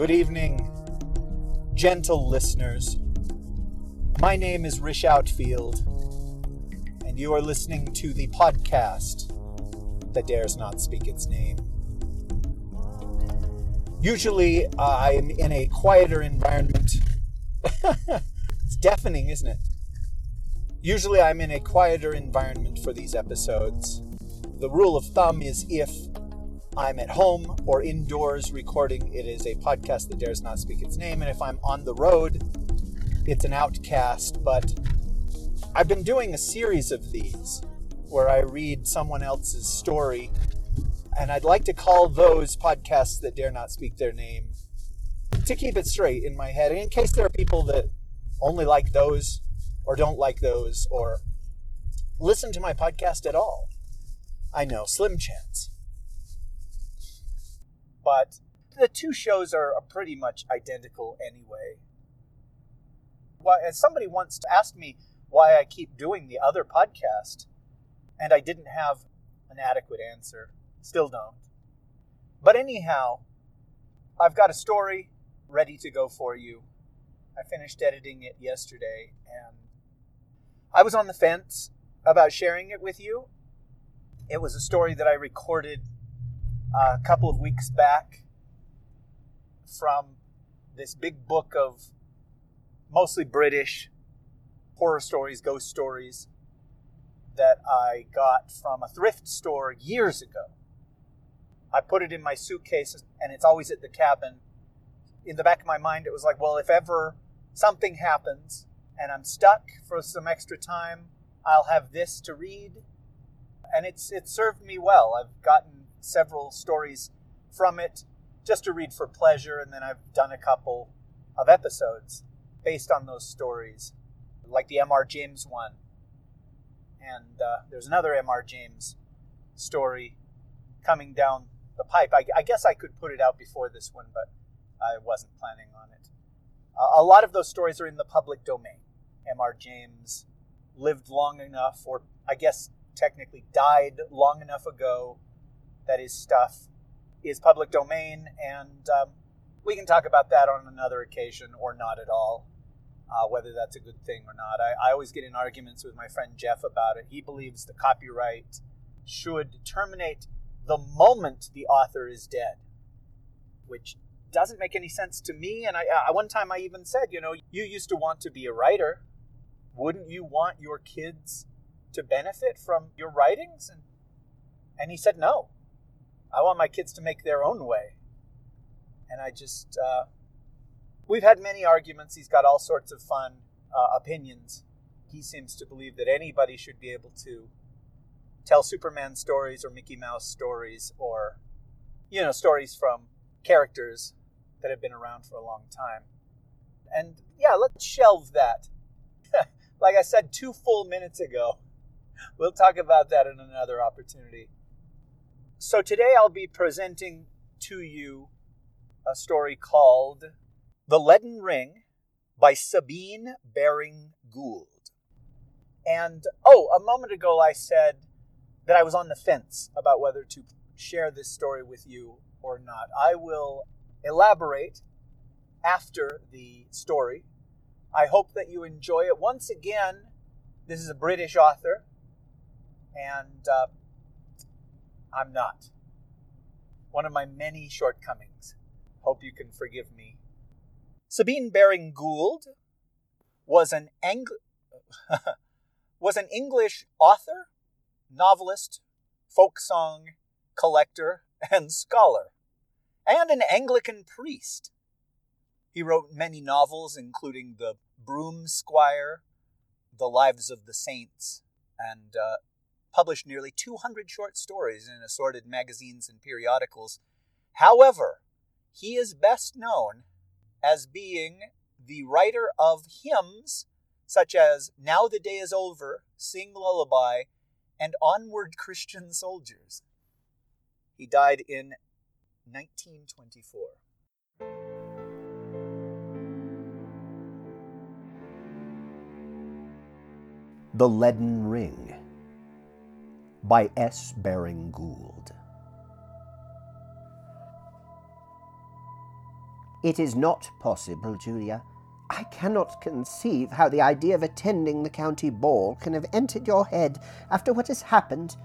Good evening, gentle listeners. My name is Rish Outfield, and you are listening to the podcast that dares not speak its name. Usually, uh, I'm in a quieter environment. it's deafening, isn't it? Usually, I'm in a quieter environment for these episodes. The rule of thumb is if I'm at home or indoors recording, it is a podcast that dares not speak its name. And if I'm on the road, it's an outcast. But I've been doing a series of these where I read someone else's story. And I'd like to call those podcasts that dare not speak their name to keep it straight in my head. And in case there are people that only like those or don't like those or listen to my podcast at all, I know, slim chance but the two shows are pretty much identical anyway. Why, as somebody once asked me why I keep doing the other podcast, and I didn't have an adequate answer. Still don't. But anyhow, I've got a story ready to go for you. I finished editing it yesterday, and I was on the fence about sharing it with you. It was a story that I recorded a couple of weeks back from this big book of mostly British horror stories, ghost stories that I got from a thrift store years ago. I put it in my suitcase and it's always at the cabin. In the back of my mind, it was like, well, if ever something happens and I'm stuck for some extra time, I'll have this to read. And it's it served me well. I've gotten several stories from it just to read for pleasure, and then I've done a couple of episodes based on those stories, like the M.R. James one. And uh, there's another M.R. James story coming down the pipe. I, I, guess I could put it out before this one, but I wasn't planning on it. Uh, a lot of those stories are in the public domain. M.R. James lived long enough, or I guess technically died long enough ago that his stuff is public domain, and um, we can talk about that on another occasion or not at all, uh, whether that's a good thing or not. I, I always get in arguments with my friend Jeff about it. He believes the copyright should terminate the moment the author is dead, which doesn't make any sense to me. And I, I, one time I even said, you know, you used to want to be a writer. Wouldn't you want your kids to benefit from your writings? And and he said no. I want my kids to make their own way. And I just, uh, we've had many arguments. He's got all sorts of fun uh, opinions. He seems to believe that anybody should be able to tell Superman stories or Mickey Mouse stories or, you know, stories from characters that have been around for a long time. And yeah, let's shelve that. like I said two full minutes ago, we'll talk about that in another opportunity. So today I'll be presenting to you a story called The Leaden Ring by Sabine Baring Gould. And oh, a moment ago I said that I was on the fence about whether to share this story with you or not. I will elaborate after the story. I hope that you enjoy it. Once again, this is a British author, and uh, I'm not. One of my many shortcomings. Hope you can forgive me. Sabine Baring Gould was an Ang- was an English author, novelist, folk song collector, and scholar, and an Anglican priest. He wrote many novels, including The Broom Squire, The Lives of the Saints, and uh, published nearly 200 short stories in assorted magazines and periodicals. However, he is best known as being the writer of hymns such as Now the Day is Over, Sing Lullaby, and Onward Christian Soldiers. He died in 1924. The Leaden Ring by S. Baring Gould. It is not possible, Julia. I cannot conceive how the idea of attending the county ball can have entered your head after what has happened.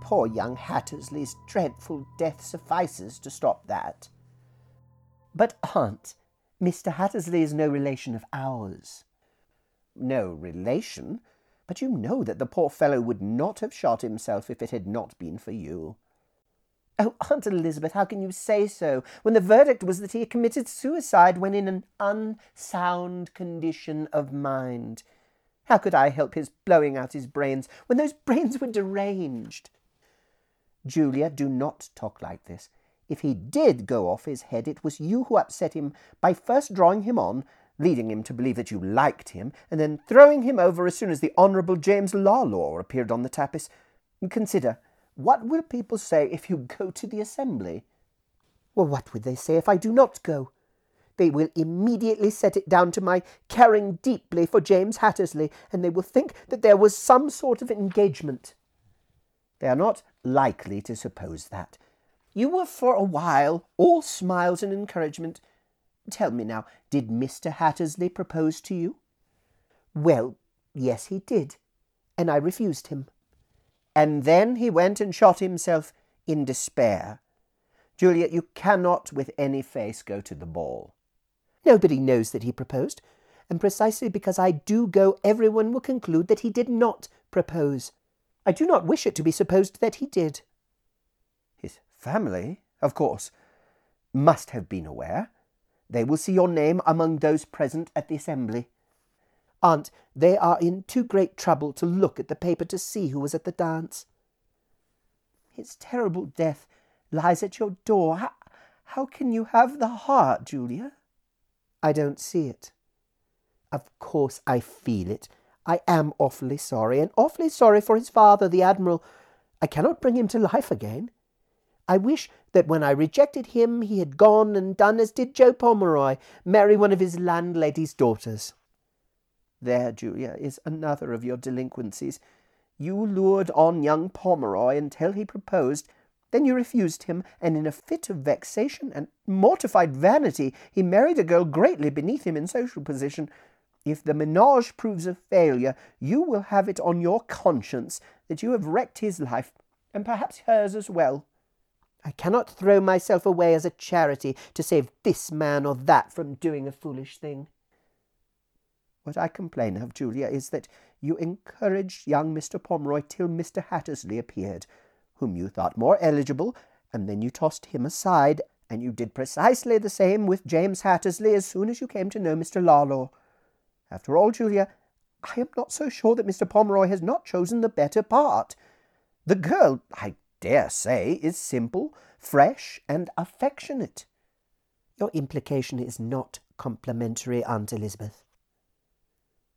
Poor young Hattersley's dreadful death suffices to stop that. But, aunt, Mr. Hattersley is no relation of ours. No relation? But you know that the poor fellow would not have shot himself if it had not been for you. Oh, Aunt Elizabeth, how can you say so, when the verdict was that he had committed suicide when in an unsound condition of mind? How could I help his blowing out his brains when those brains were deranged? Julia, do not talk like this. If he did go off his head, it was you who upset him by first drawing him on, leading him to believe that you liked him, and then throwing him over as soon as the Honourable James Lalor appeared on the tapis. Consider, what will people say if you go to the assembly? Well, what would they say if I do not go? They will immediately set it down to my caring deeply for James Hattersley, and they will think that there was some sort of engagement. They are not likely to suppose that. You were for a while all smiles and encouragement. Tell me now, did Mr. Hattersley propose to you? Well, yes, he did, and I refused him and then he went and shot himself in despair. Juliet, you cannot with any face go to the ball. Nobody knows that he proposed, and precisely because I do go, everyone will conclude that he did not propose. I do not wish it to be supposed that he did. His family, of course, must have been aware. They will see your name among those present at the assembly. Aunt, they are in too great trouble to look at the paper to see who was at the dance. His terrible death lies at your door. How, how can you have the heart, Julia? I don't see it. Of course I feel it. I am awfully sorry, and awfully sorry for his father, the Admiral. I cannot bring him to life again. I wish that when I rejected him he had gone and done as did Joe Pomeroy, marry one of his landlady's daughters. There, Julia, is another of your delinquencies. You lured on young Pomeroy until he proposed, then you refused him, and in a fit of vexation and mortified vanity, he married a girl greatly beneath him in social position. If the menage proves a failure, you will have it on your conscience that you have wrecked his life, and perhaps hers as well. I cannot throw myself away as a charity to save this man or that from doing a foolish thing. What I complain of, Julia, is that you encouraged young Mr. Pomeroy till Mr. Hattersley appeared, whom you thought more eligible, and then you tossed him aside, and you did precisely the same with James Hattersley as soon as you came to know Mr. Lalor. After all, Julia, I am not so sure that Mr. Pomeroy has not chosen the better part. The girl, I dare say, is simple, fresh, and affectionate. Your implication is not complimentary, Aunt Elizabeth.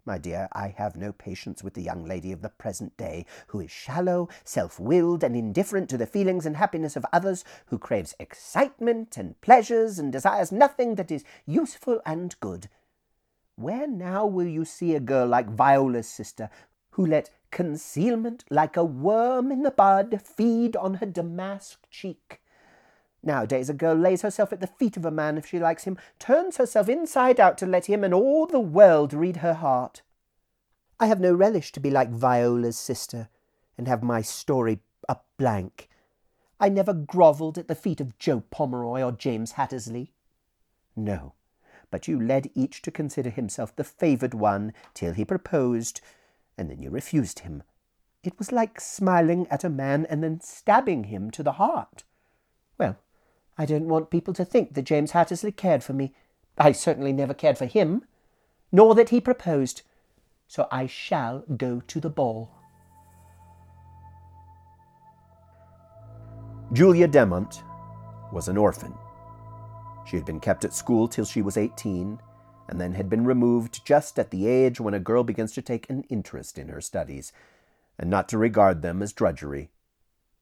My dear, I have no patience with the young lady of the present day, who is shallow, self willed, and indifferent to the feelings and happiness of others, who craves excitement and pleasures, and desires nothing that is useful and good. Where now will you see a girl like Viola's sister, who let concealment, like a worm in the bud, feed on her damask cheek? Nowadays, a girl lays herself at the feet of a man if she likes him, turns herself inside out to let him and all the world read her heart. I have no relish to be like Viola's sister and have my story a blank. I never grovelled at the feet of Joe Pomeroy or James Hattersley. No, but you led each to consider himself the favoured one till he proposed, and then you refused him. It was like smiling at a man and then stabbing him to the heart. Well, I don't want people to think that James Hattersley cared for me. I certainly never cared for him, nor that he proposed. So I shall go to the ball. Julia Demant was an orphan. She had been kept at school till she was eighteen, and then had been removed just at the age when a girl begins to take an interest in her studies, and not to regard them as drudgery.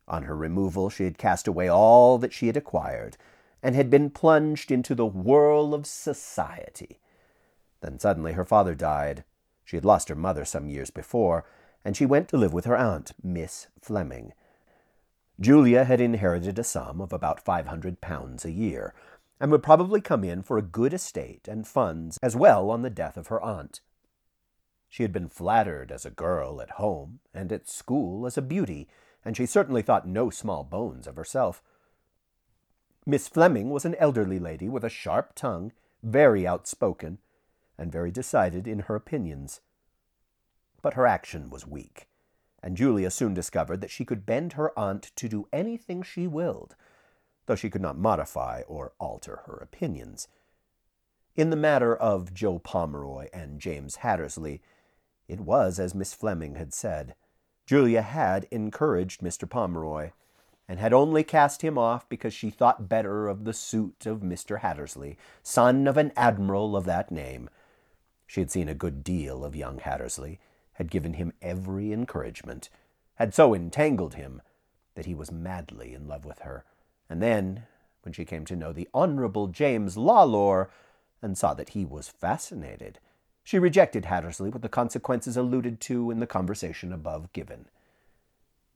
On her removal, she had cast away all that she had acquired, and had been plunged into the whirl of society. Then suddenly her father died. She had lost her mother some years before, and she went to live with her aunt, Miss Fleming. Julia had inherited a sum of about five hundred pounds a year, and would probably come in for a good estate and funds as well on the death of her aunt. She had been flattered as a girl at home and at school as a beauty, and she certainly thought no small bones of herself. Miss Fleming was an elderly lady with a sharp tongue, very outspoken, and very decided in her opinions. But her action was weak, and Julia soon discovered that she could bend her aunt to do anything she willed, though she could not modify or alter her opinions. In the matter of Joe Pomeroy and James Hattersley, it was as Miss Fleming had said. Julia had encouraged Mr. Pomeroy, and had only cast him off because she thought better of the suit of Mr. Hattersley, son of an admiral of that name. She had seen a good deal of young Hattersley, had given him every encouragement, had so entangled him that he was madly in love with her. And then, when she came to know the Honorable James Lalor, and saw that he was fascinated, she rejected Hattersley with the consequences alluded to in the conversation above given.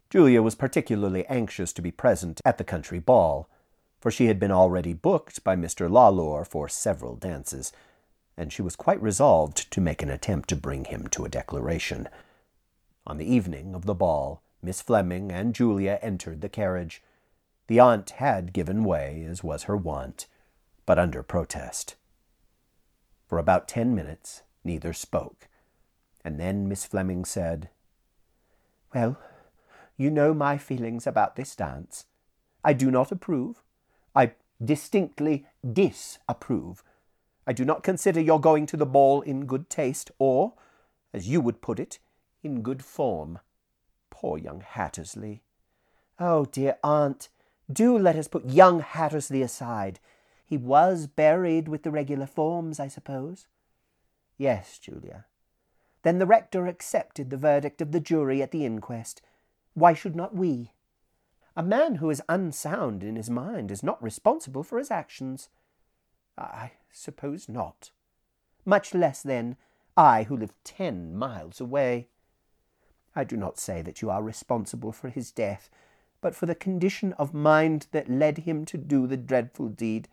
Julia was particularly anxious to be present at the country ball, for she had been already booked by Mr. Lalor for several dances, and she was quite resolved to make an attempt to bring him to a declaration. On the evening of the ball, Miss Fleming and Julia entered the carriage. The aunt had given way, as was her wont, but under protest. For about ten minutes neither spoke, and then Miss Fleming said, Well, you know my feelings about this dance. I do not approve. I distinctly disapprove. I do not consider your going to the ball in good taste, or, as you would put it, in good form. Poor young Hattersley. Oh, dear aunt, do let us put young Hattersley aside. He was buried with the regular forms, I suppose. Yes, Julia. Then the rector accepted the verdict of the jury at the inquest. Why should not we? A man who is unsound in his mind is not responsible for his actions. I suppose not. Much less, then, I who live ten miles away. I do not say that you are responsible for his death, but for the condition of mind that led him to do the dreadful deed.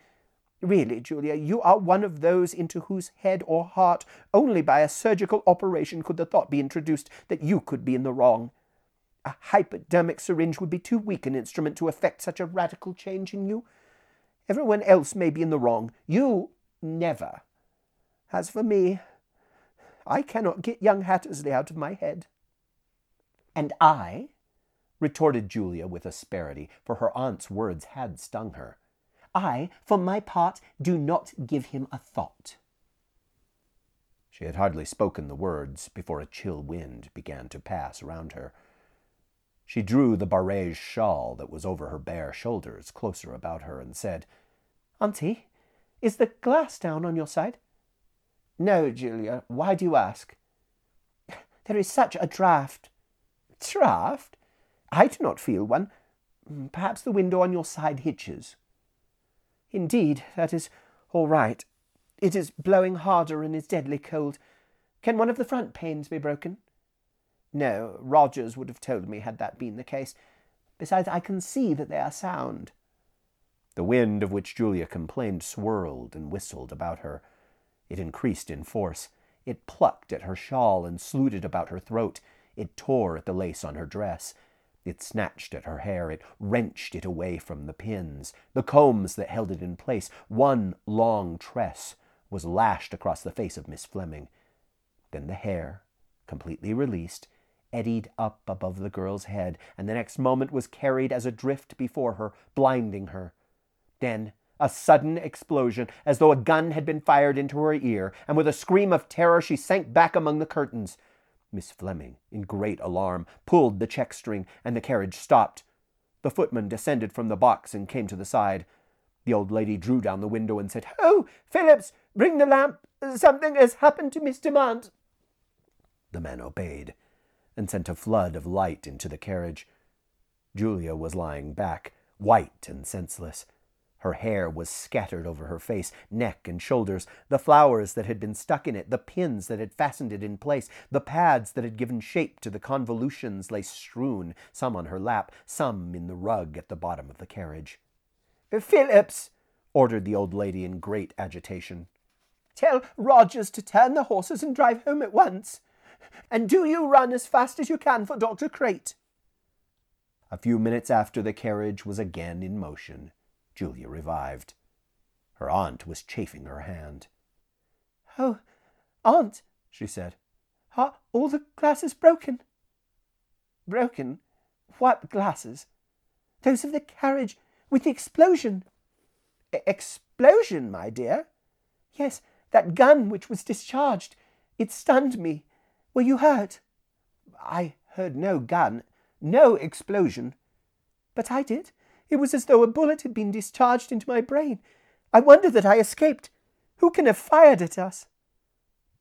Really, Julia, you are one of those into whose head or heart only by a surgical operation could the thought be introduced that you could be in the wrong. A hypodermic syringe would be too weak an instrument to effect such a radical change in you. Everyone else may be in the wrong. You never. As for me, I cannot get young Hattersley out of my head. And I, retorted Julia with asperity, for her aunt's words had stung her, I, for my part, do not give him a thought. She had hardly spoken the words before a chill wind began to pass round her. She drew the barège shawl that was over her bare shoulders closer about her and said, Auntie, is the glass down on your side? No, Julia. Why do you ask? There is such a draught. Draught? I do not feel one. Mm, perhaps the window on your side hitches. Indeed, that is all right. It is blowing harder and is deadly cold. Can one of the front panes be broken? No, Rogers would have told me had that been the case. Besides, I can see that they are sound. The wind of which Julia complained swirled and whistled about her. It increased in force. It plucked at her shawl and slewed it about her throat. It tore at the lace on her dress. It snatched at her hair. It wrenched it away from the pins, the combs that held it in place. One long tress was lashed across the face of Miss Fleming. Then the hair, completely released, eddied up above the girl's head, and the next moment was carried as a drift before her, blinding her. Then a sudden explosion, as though a gun had been fired into her ear, and with a scream of terror she sank back among the curtains. Miss Fleming, in great alarm, pulled the check string, and the carriage stopped. The footman descended from the box and came to the side. The old lady drew down the window and said, Oh, Phillips, bring the lamp. Something has happened to Miss Demant. The man obeyed and sent a flood of light into the carriage. Julia was lying back, white and senseless. Her hair was scattered over her face, neck, and shoulders. The flowers that had been stuck in it, the pins that had fastened it in place, the pads that had given shape to the convolutions lay strewn, some on her lap, some in the rug at the bottom of the carriage. Phillips, ordered the old lady in great agitation. Tell Rogers to turn the horses and drive home at once. And do you run as fast as you can for Dr. Crate. A few minutes after the carriage was again in motion, Julia revived. Her aunt was chafing her hand. Oh, aunt, she said, are all the glasses broken? Broken? What glasses? Those of the carriage with the explosion. E- explosion, my dear? Yes, that gun which was discharged. It stunned me. Were you hurt? I heard no gun, no explosion. But I did. It was as though a bullet had been discharged into my brain. I wonder that I escaped. Who can have fired at us?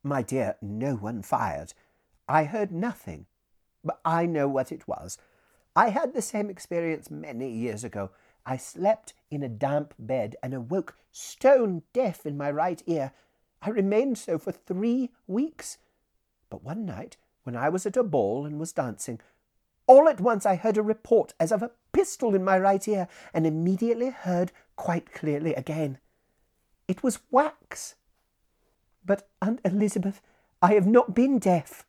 My dear, no one fired. I heard nothing. But I know what it was. I had the same experience many years ago. I slept in a damp bed and awoke stone deaf in my right ear. I remained so for three weeks. But one night, when I was at a ball and was dancing, all at once I heard a report as of a pistol in my right ear, and immediately heard quite clearly again. It was wax. But, Aunt Elizabeth, I have not been deaf.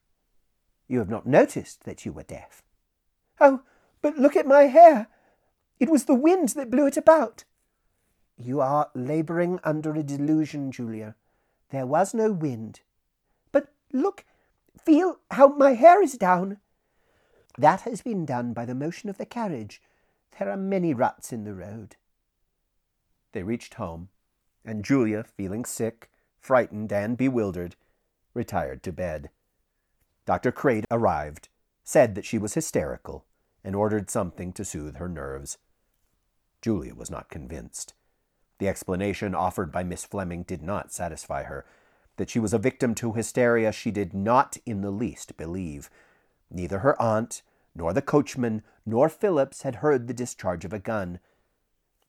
You have not noticed that you were deaf. Oh, but look at my hair. It was the wind that blew it about. You are labouring under a delusion, Julia. There was no wind. But look, feel how my hair is down. That has been done by the motion of the carriage. There are many rats in the road. They reached home, and Julia, feeling sick, frightened, and bewildered, retired to bed. Dr. Crate arrived, said that she was hysterical, and ordered something to soothe her nerves. Julia was not convinced. The explanation offered by Miss Fleming did not satisfy her. That she was a victim to hysteria she did not in the least believe. Neither her aunt, nor the coachman, nor Phillips had heard the discharge of a gun.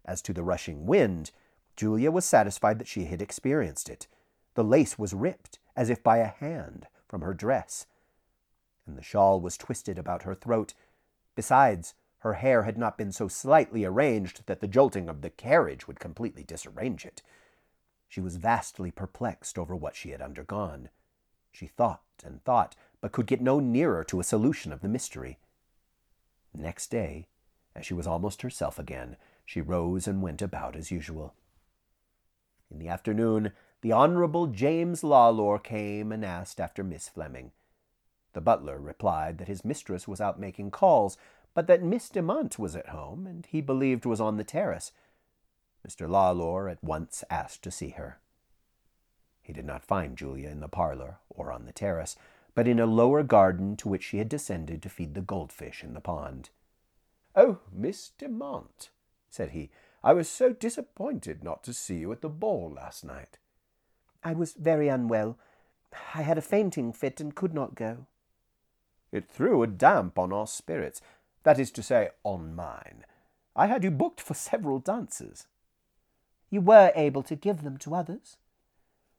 As to the rushing wind, Julia was satisfied that she had experienced it. The lace was ripped, as if by a hand, from her dress, and the shawl was twisted about her throat. Besides, her hair had not been so slightly arranged that the jolting of the carriage would completely disarrange it. She was vastly perplexed over what she had undergone. She thought and thought, but could get no nearer to a solution of the mystery. Next day, as she was almost herself again, she rose and went about as usual. In the afternoon, the Honorable James Lalor came and asked after Miss Fleming. The butler replied that his mistress was out making calls, but that Miss Demant was at home, and he believed was on the terrace. Mr. Lalor at once asked to see her. He did not find Julia in the parlor or on the terrace, but in a lower garden to which she had descended to feed the goldfish in the pond. Oh, Miss Demant, said he, I was so disappointed not to see you at the ball last night. I was very unwell. I had a fainting fit and could not go. It threw a damp on our spirits, that is to say, on mine. I had you booked for several dances. You were able to give them to others.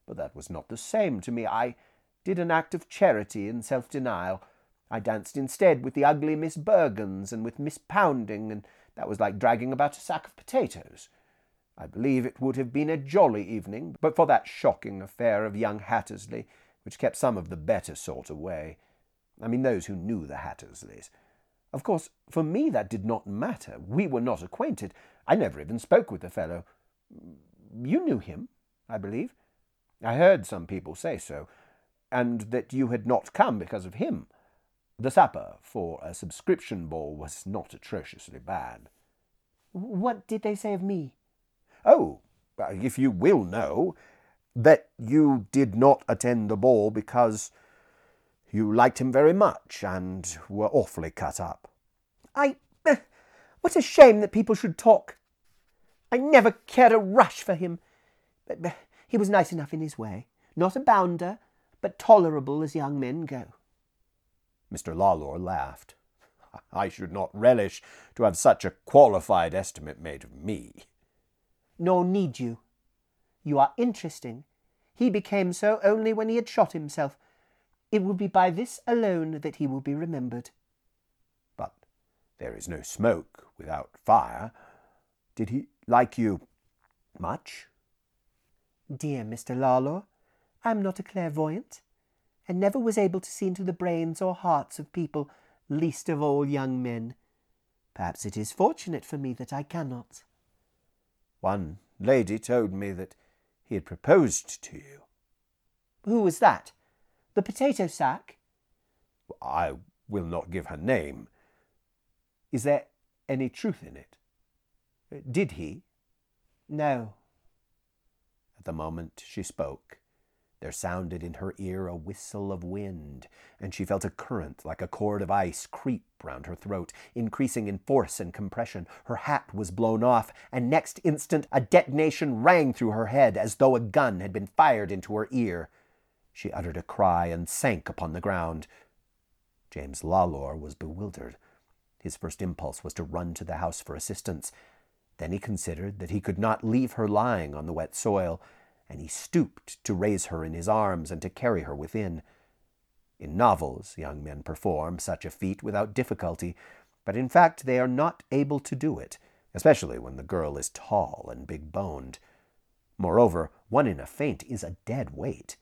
But that was not the same to me. I did an act of charity and self denial. I danced instead with the ugly Miss Bergens and with Miss Pounding, and that was like dragging about a sack of potatoes. I believe it would have been a jolly evening, but for that shocking affair of young Hattersley, which kept some of the better sort away. I mean those who knew the Hattersleys. Of course, for me that did not matter. We were not acquainted. I never even spoke with the fellow. You knew him, I believe. I heard some people say so, and that you had not come because of him. The supper for a subscription ball was not atrociously bad. What did they say of me? Oh, if you will know, that you did not attend the ball because you liked him very much and were awfully cut up. I. Uh, what a shame that people should talk. I never cared a rush for him. But, but he was nice enough in his way. Not a bounder, but tolerable as young men go. Mr. Lalor laughed. I should not relish to have such a qualified estimate made of me. Nor need you. You are interesting. He became so only when he had shot himself. It will be by this alone that he will be remembered. But there is no smoke without fire. Did he like you Much? Dear Mr. Lalor, I am not a clairvoyant, and never was able to see into the brains or hearts of people, least of all young men. Perhaps it is fortunate for me that I cannot. One lady told me that he had proposed to you. Who was that? The potato sack? I will not give her name. Is there any truth in it? Did he? No. At the moment she spoke, there sounded in her ear a whistle of wind, and she felt a current like a cord of ice creep round her throat, increasing in force and compression. Her hat was blown off, and next instant a detonation rang through her head as though a gun had been fired into her ear. She uttered a cry and sank upon the ground. James Lalor was bewildered. His first impulse was to run to the house for assistance. Then he considered that he could not leave her lying on the wet soil, and he stooped to raise her in his arms and to carry her within. In novels, young men perform such a feat without difficulty, but in fact they are not able to do it, especially when the girl is tall and big boned. Moreover, one in a faint is a dead weight.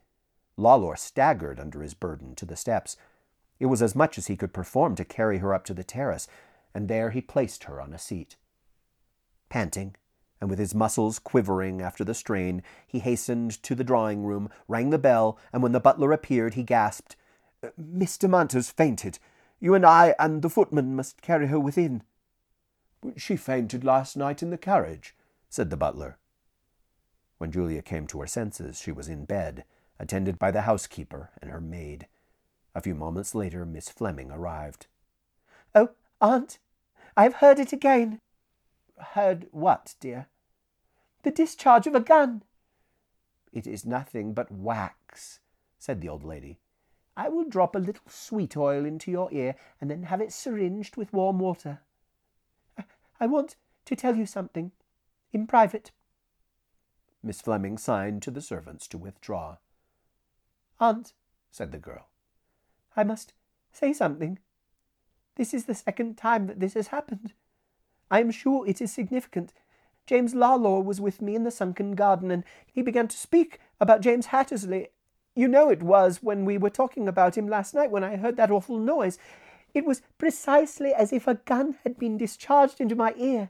Lalor staggered under his burden to the steps. It was as much as he could perform to carry her up to the terrace, and there he placed her on a seat. Panting, and with his muscles quivering after the strain, he hastened to the drawing room, rang the bell, and when the butler appeared, he gasped, uh, Miss de Manter's fainted. You and I and the footman must carry her within. She fainted last night in the carriage, said the butler. When Julia came to her senses, she was in bed, attended by the housekeeper and her maid. A few moments later, Miss Fleming arrived. Oh, aunt, I have heard it again. Heard what, dear? the discharge of a gun. It is nothing but wax, said the old lady. I will drop a little sweet oil into your ear and then have it syringed with warm water. I want to tell you something in private. Miss Fleming signed to the servants to withdraw. Aunt, said the girl, I must say something. This is the second time that this has happened. I am sure it is significant, James Lalor was with me in the sunken garden, and he began to speak about James Hattersley. You know it was when we were talking about him last night when I heard that awful noise. It was precisely as if a gun had been discharged into my ear.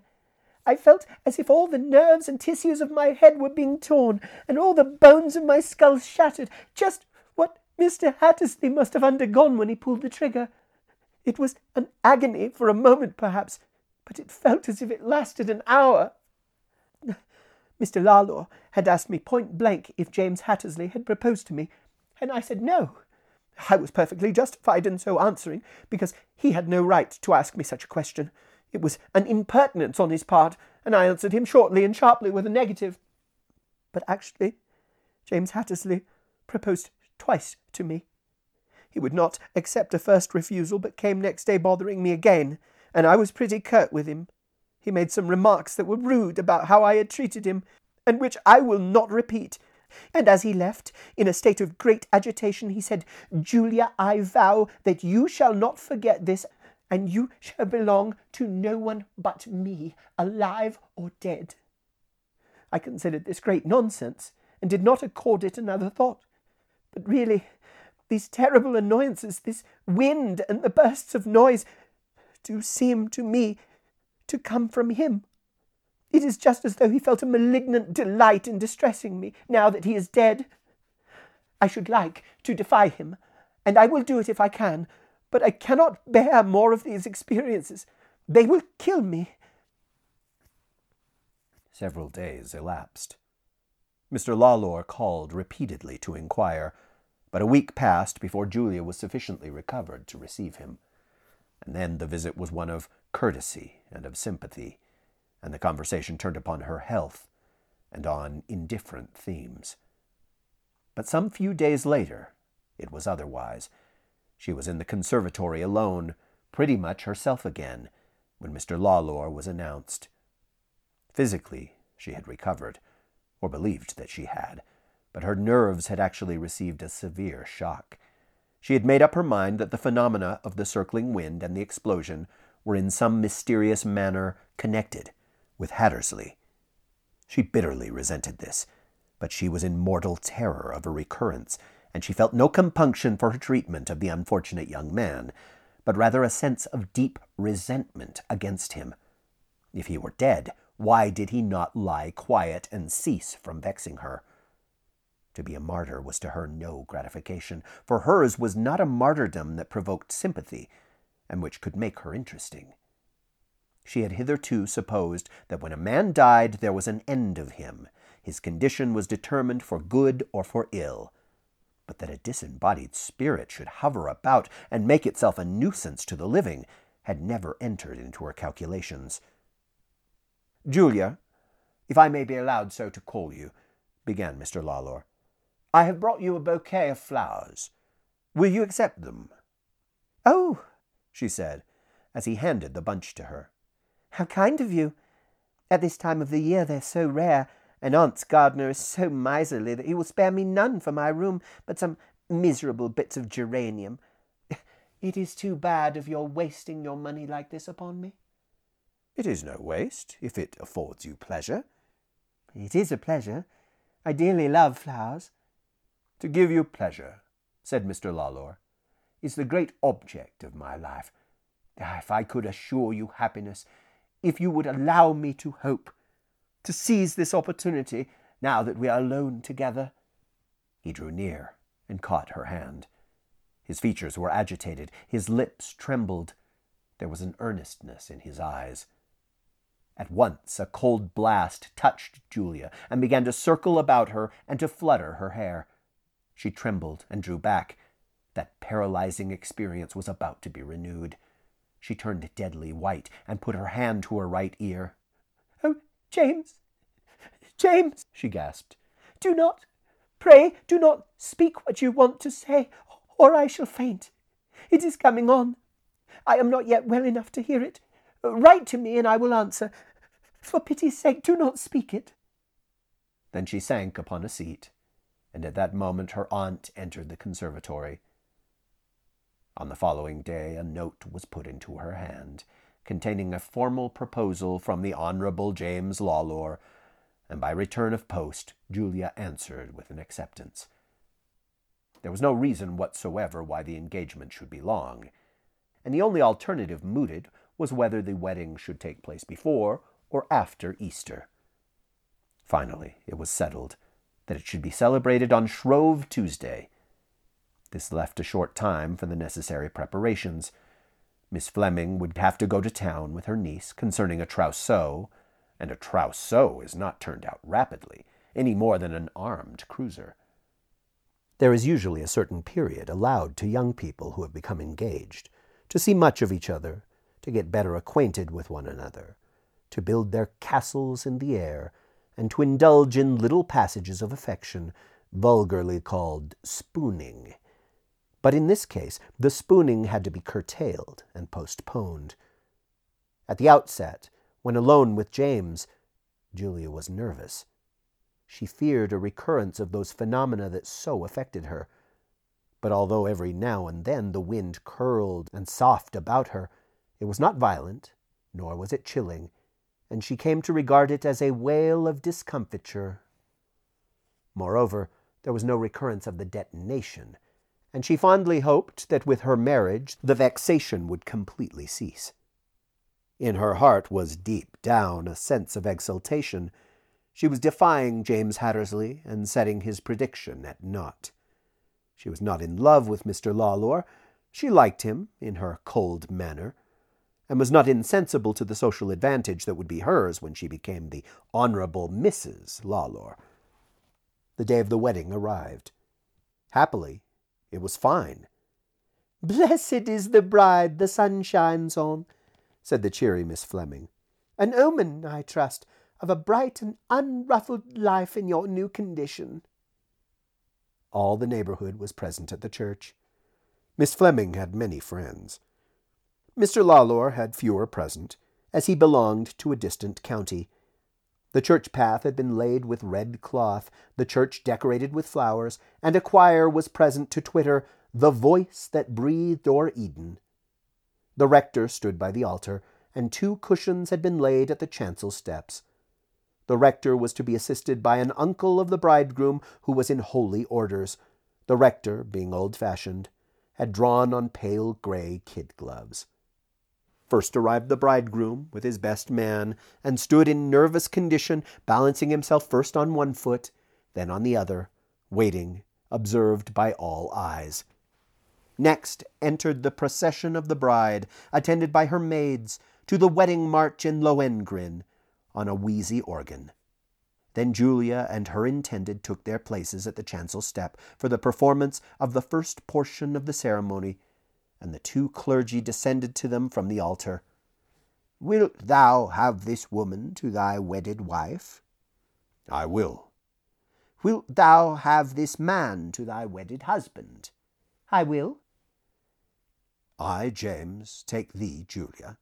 I felt as if all the nerves and tissues of my head were being torn, and all the bones of my skull shattered, just what Mr. Hattersley must have undergone when he pulled the trigger. It was an agony for a moment, perhaps, but it felt as if it lasted an hour. Mr. Lalor had asked me point blank if James Hattersley had proposed to me, and I said no. I was perfectly justified in so answering, because he had no right to ask me such a question. It was an impertinence on his part, and I answered him shortly and sharply with a negative. But actually, James Hattersley proposed twice to me. He would not accept a first refusal, but came next day bothering me again, and I was pretty curt with him. He made some remarks that were rude about how I had treated him, and which I will not repeat. And as he left, in a state of great agitation, he said, Julia, I vow that you shall not forget this, and you shall belong to no one but me, alive or dead. I considered this great nonsense, and did not accord it another thought. But really, these terrible annoyances, this wind and the bursts of noise, do seem to me to come from him. It is just as though he felt a malignant delight in distressing me, now that he is dead. I should like to defy him, and I will do it if I can, but I cannot bear more of these experiences. They will kill me. Several days elapsed. Mr. Lalor called repeatedly to inquire, but a week passed before Julia was sufficiently recovered to receive him and then the visit was one of courtesy and of sympathy, and the conversation turned upon her health and on indifferent themes. But some few days later, it was otherwise. She was in the conservatory alone, pretty much herself again, when Mr. Lalor was announced. Physically, she had recovered, or believed that she had, but her nerves had actually received a severe shock. She had made up her mind that the phenomena of the circling wind and the explosion were in some mysterious manner connected with Hattersley. She bitterly resented this, but she was in mortal terror of a recurrence, and she felt no compunction for her treatment of the unfortunate young man, but rather a sense of deep resentment against him. If he were dead, why did he not lie quiet and cease from vexing her? To be a martyr was to her no gratification, for hers was not a martyrdom that provoked sympathy, and which could make her interesting. She had hitherto supposed that when a man died there was an end of him, his condition was determined for good or for ill. But that a disembodied spirit should hover about and make itself a nuisance to the living had never entered into her calculations. Julia, if I may be allowed so to call you, began Mr. Lalor, I have brought you a bouquet of flowers. Will you accept them? Oh, she said, as he handed the bunch to her. How kind of you! At this time of the year they're so rare, and Aunt's gardener is so miserly that he will spare me none for my room but some miserable bits of geranium. It is too bad of your wasting your money like this upon me. It is no waste, if it affords you pleasure. It is a pleasure. I dearly love flowers. To give you pleasure, said Mr. Lalor, is the great object of my life. Ah, if I could assure you happiness, if you would allow me to hope, to seize this opportunity now that we are alone together. He drew near and caught her hand. His features were agitated, his lips trembled. There was an earnestness in his eyes. At once a cold blast touched Julia and began to circle about her and to flutter her hair. She trembled and drew back. That paralyzing experience was about to be renewed. She turned deadly white and put her hand to her right ear. Oh, James! James! she gasped. Do not, pray, do not speak what you want to say, or I shall faint. It is coming on. I am not yet well enough to hear it. Write to me, and I will answer. For pity's sake, do not speak it. Then she sank upon a seat, and at that moment her aunt entered the conservatory. On the following day, a note was put into her hand, containing a formal proposal from the Honorable James Lalor, and by return of post, Julia answered with an acceptance. There was no reason whatsoever why the engagement should be long, and the only alternative mooted was whether the wedding should take place before or after Easter. Finally, it was settled that it should be celebrated on Shrove Tuesday, this left a short time for the necessary preparations. Miss Fleming would have to go to town with her niece concerning a trousseau, and a trousseau is not turned out rapidly, any more than an armed cruiser. There is usually a certain period allowed to young people who have become engaged to see much of each other, to get better acquainted with one another, to build their castles in the air, and to indulge in little passages of affection, vulgarly called spooning. But in this case, the spooning had to be curtailed and postponed. At the outset, when alone with James, Julia was nervous. She feared a recurrence of those phenomena that so affected her. But although every now and then the wind curled and soughed about her, it was not violent, nor was it chilling, and she came to regard it as a wail of discomfiture. Moreover, there was no recurrence of the detonation, and she fondly hoped that with her marriage the vexation would completely cease. In her heart was deep down a sense of exultation. She was defying James Hattersley and setting his prediction at naught. She was not in love with Mr. Lalor. She liked him in her cold manner, and was not insensible to the social advantage that would be hers when she became the Honorable Mrs. Lalor. The day of the wedding arrived. Happily, it was fine. Blessed is the bride the sun shines on, said the cheery Miss Fleming. An omen, I trust, of a bright and unruffled life in your new condition. All the neighborhood was present at the church. Miss Fleming had many friends. Mr. Lalor had fewer present, as he belonged to a distant county. The church path had been laid with red cloth, the church decorated with flowers, and a choir was present to twitter, The voice that breathed o'er Eden. The rector stood by the altar, and two cushions had been laid at the chancel steps. The rector was to be assisted by an uncle of the bridegroom who was in holy orders. The rector, being old fashioned, had drawn on pale gray kid gloves. First arrived the bridegroom with his best man, and stood in nervous condition, balancing himself first on one foot, then on the other, waiting, observed by all eyes. Next entered the procession of the bride, attended by her maids, to the wedding march in Lohengrin on a wheezy organ. Then Julia and her intended took their places at the chancel step for the performance of the first portion of the ceremony, and the two clergy descended to them from the altar. Wilt thou have this woman to thy wedded wife? I will. Wilt thou have this man to thy wedded husband? I will. I, James, take thee, Julia,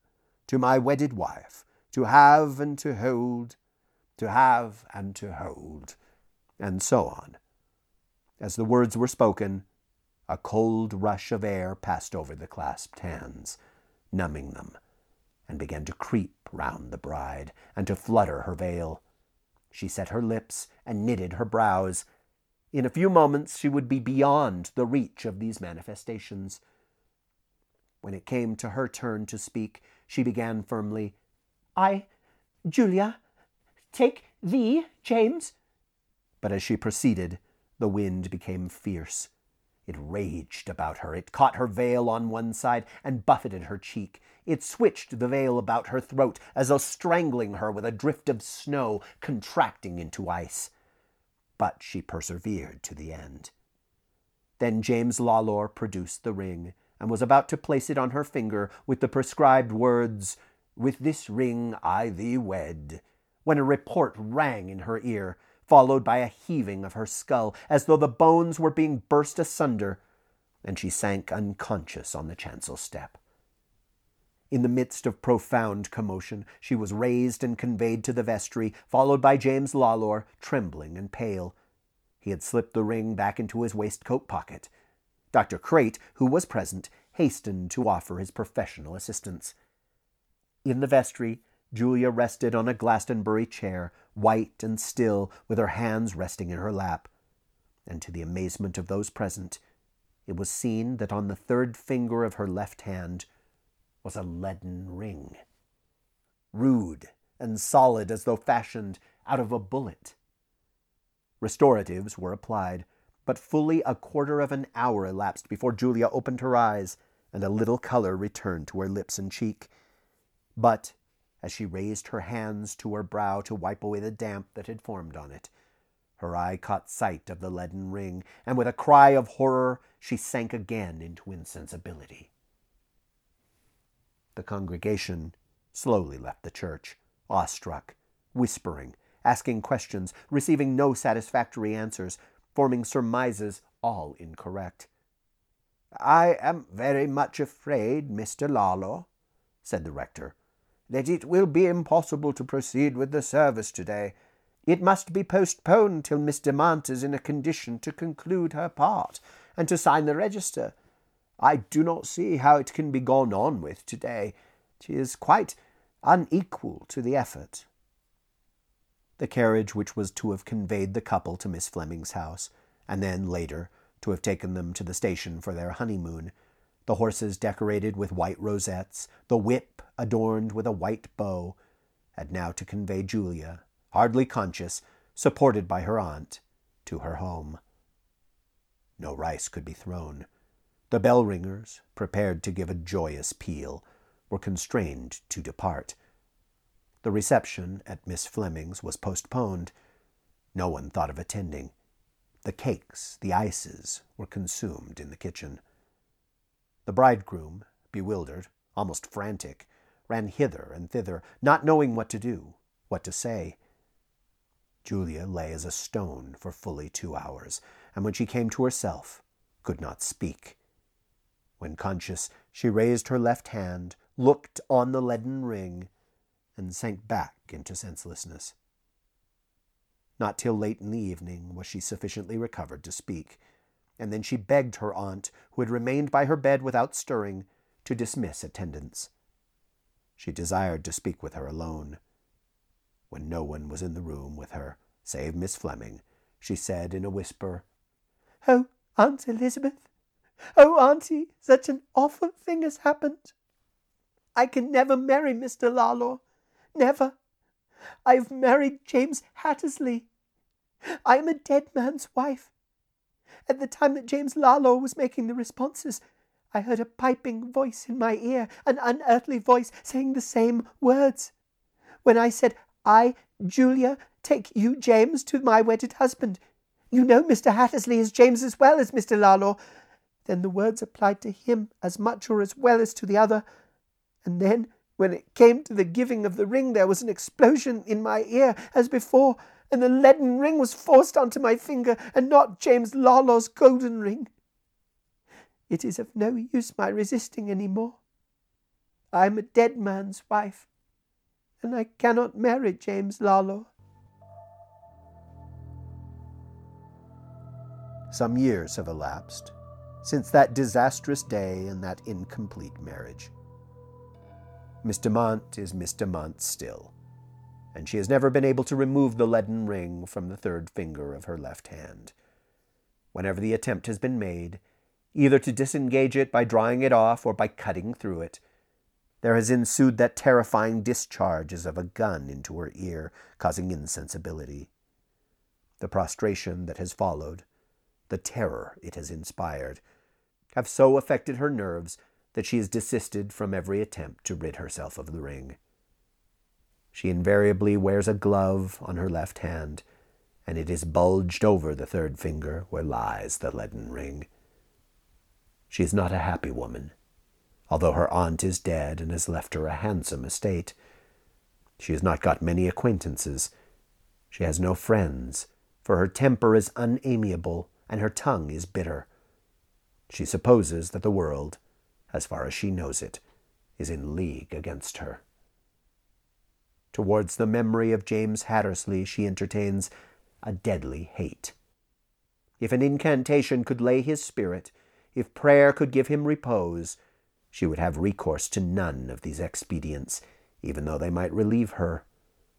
to my wedded wife, to have and to hold, to have and to hold, and so on. As the words were spoken, a cold rush of air passed over the clasped hands, numbing them, and began to creep round the bride and to flutter her veil. She set her lips and knitted her brows. In a few moments she would be beyond the reach of these manifestations. When it came to her turn to speak, she began firmly, I, Julia, take thee, James. But as she proceeded, the wind became fierce. It raged about her. It caught her veil on one side and buffeted her cheek. It switched the veil about her throat as though strangling her with a drift of snow contracting into ice. But she persevered to the end. Then James Lalor produced the ring and was about to place it on her finger with the prescribed words, With this ring I thee wed, when a report rang in her ear, followed by a heaving of her skull, as though the bones were being burst asunder, and she sank unconscious on the chancel step. In the midst of profound commotion, she was raised and conveyed to the vestry, followed by James Lalor, trembling and pale. He had slipped the ring back into his waistcoat pocket. Dr. Crate, who was present, hastened to offer his professional assistance. In the vestry, Julia rested on a Glastonbury chair, white and still, with her hands resting in her lap. And to the amazement of those present, it was seen that on the third finger of her left hand was a leaden ring, rude and solid as though fashioned out of a bullet. Restoratives were applied, but fully a quarter of an hour elapsed before Julia opened her eyes, and a little color returned to her lips and cheek. But as she raised her hands to her brow to wipe away the damp that had formed on it, her eye caught sight of the leaden ring, and with a cry of horror she sank again into insensibility. The congregation slowly left the church, awestruck, whispering, asking questions, receiving no satisfactory answers, forming surmises all incorrect. I am very much afraid, Mr. Lalor, said the rector, that it will be impossible to proceed with the service today. It must be postponed till Miss Demant is in a condition to conclude her part and to sign the register. I do not see how it can be gone on with today. She is quite unequal to the effort. The carriage which was to have conveyed the couple to Miss Fleming's house, and then, later, to have taken them to the station for their honeymoon, the horses decorated with white rosettes, the whip adorned with a white bow, had now to convey Julia, hardly conscious, supported by her aunt, to her home. No rice could be thrown. The bell ringers, prepared to give a joyous peal, were constrained to depart. The reception at Miss Fleming's was postponed. No one thought of attending. The cakes, the ices, were consumed in the kitchen. The bridegroom, bewildered, almost frantic, ran hither and thither, not knowing what to do, what to say. Julia lay as a stone for fully two hours, and when she came to herself, could not speak. When conscious, she raised her left hand, looked on the leaden ring, and sank back into senselessness. Not till late in the evening was she sufficiently recovered to speak, and then she begged her aunt, who had remained by her bed without stirring, to dismiss attendance. She desired to speak with her alone. when no one was in the room with her, save Miss Fleming, she said in a whisper, Oh, Aunt Elizabeth! Oh, Auntie, such an awful thing has happened. I can never marry Mr. Lalor. Never. I've married James Hattersley. I am a dead man's wife. At the time that James Lalor was making the responses, I heard a piping voice in my ear, an unearthly voice saying the same words. When I said, I, Julia, take you, James, to my wedded husband, you know Mr. Hattersley is James as well as Mr. Lalor, then the words applied to him as much or as well as to the other. And then, when it came to the giving of the ring, there was an explosion in my ear as before, and the leaden ring was forced onto my finger, and not James Lalor's golden ring. It is of no use my resisting any more. I am a dead man's wife, and I cannot marry James Lalor. Some years have elapsed since that disastrous day and that incomplete marriage. Miss Demant is Miss Demant still, and she has never been able to remove the leaden ring from the third finger of her left hand. Whenever the attempt has been made, either to disengage it by drawing it off or by cutting through it, there has ensued that terrifying discharge as of a gun into her ear, causing insensibility. The prostration that has followed, the terror it has inspired, have so affected her nerves that she has desisted from every attempt to rid herself of the ring. She invariably wears a glove on her left hand, and it is bulged over the third finger where lies the leaden ring. She is not a happy woman, although her aunt is dead and has left her a handsome estate. She has not got many acquaintances. She has no friends, for her temper is unamiable and her tongue is bitter. She supposes that the world, as far as she knows it, is in league against her. Towards the memory of James Hattersley she entertains a deadly hate. If an incantation could lay his spirit, if prayer could give him repose, she would have recourse to none of these expedients, even though they might relieve her.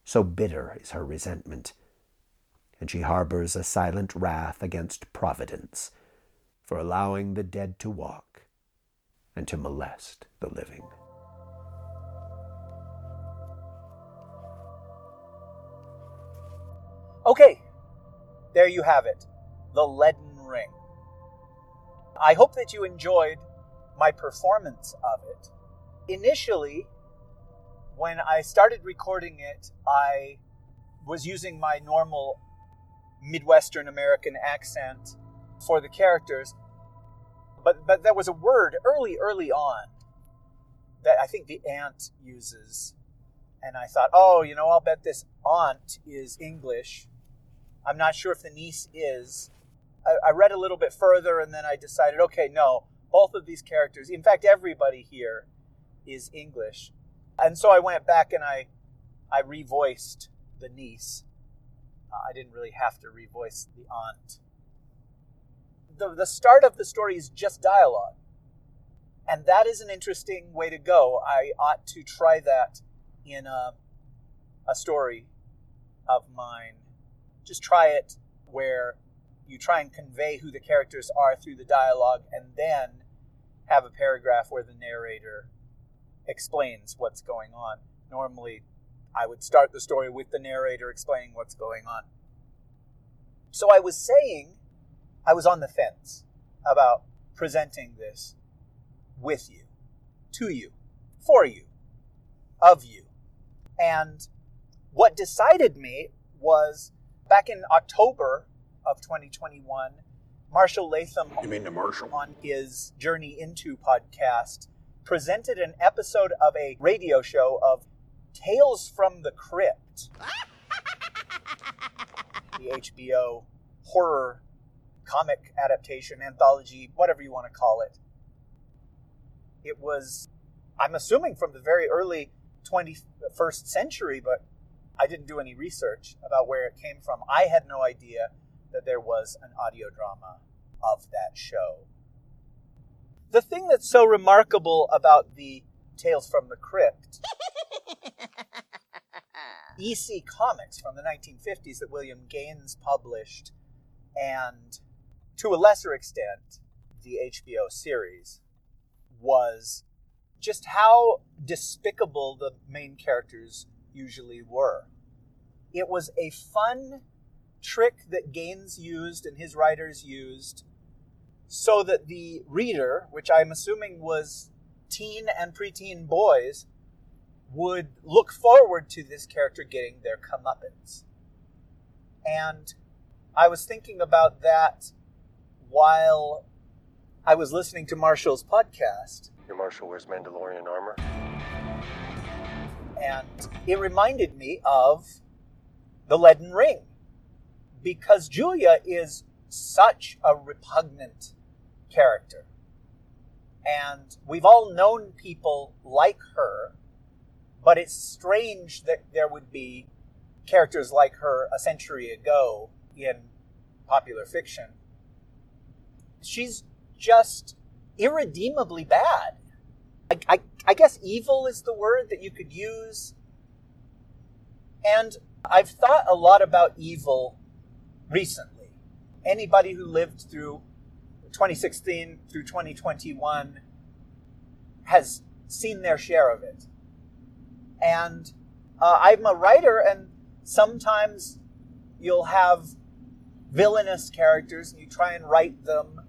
So bitter is her resentment. And she harbors a silent wrath against Providence for allowing the dead to walk and to molest the living. Okay, there you have it the leaden ring. I hope that you enjoyed my performance of it. Initially, when I started recording it, I was using my normal Midwestern American accent for the characters, but but there was a word early early on that I think the aunt uses, and I thought, oh, you know, I'll bet this aunt is English. I'm not sure if the niece is. I, I read a little bit further, and then I decided, okay, no, both of these characters, in fact, everybody here is English, and so I went back and I I revoiced the niece. Uh, I didn't really have to revoice the aunt the, the start of the story is just dialogue. And that is an interesting way to go. I ought to try that in a, a story of mine. Just try it where you try and convey who the characters are through the dialogue and then have a paragraph where the narrator explains what's going on. Normally, I would start the story with the narrator explaining what's going on. So I was saying I was on the fence about presenting this with you, to you, for you, of you. And what decided me was back in October of 2021, Marshall Latham, you mean the Marshall, on his Journey Into podcast, presented an episode of a radio show of Tales from the Crypt, the HBO horror comic adaptation, anthology, whatever you want to call it. It was, I'm assuming, from the very early 21st century, but I didn't do any research about where it came from. I had no idea that there was an audio drama of that show. The thing that's so remarkable about the Tales from the Crypt EC Comics from the 1950s that William Gaines published, and to a lesser extent, the HBO series, was just how despicable the main characters usually were. It was a fun trick that Gaines used and his writers used so that the reader, which I'm assuming was teen and preteen boys, would look forward to this character getting their comeuppance. And I was thinking about that while I was listening to Marshall's podcast. Your Marshall wears Mandalorian armor. And it reminded me of the Leaden Ring. Because Julia is such a repugnant character. And we've all known people like her, but it's strange that there would be characters like her a century ago in popular fiction. She's just irredeemably bad. I, I, I guess evil is the word that you could use. And I've thought a lot about evil recently. Anybody who lived through 2016 through 2021 has seen their share of it. And uh, I'm a writer, and sometimes you'll have villainous characters and you try and write them.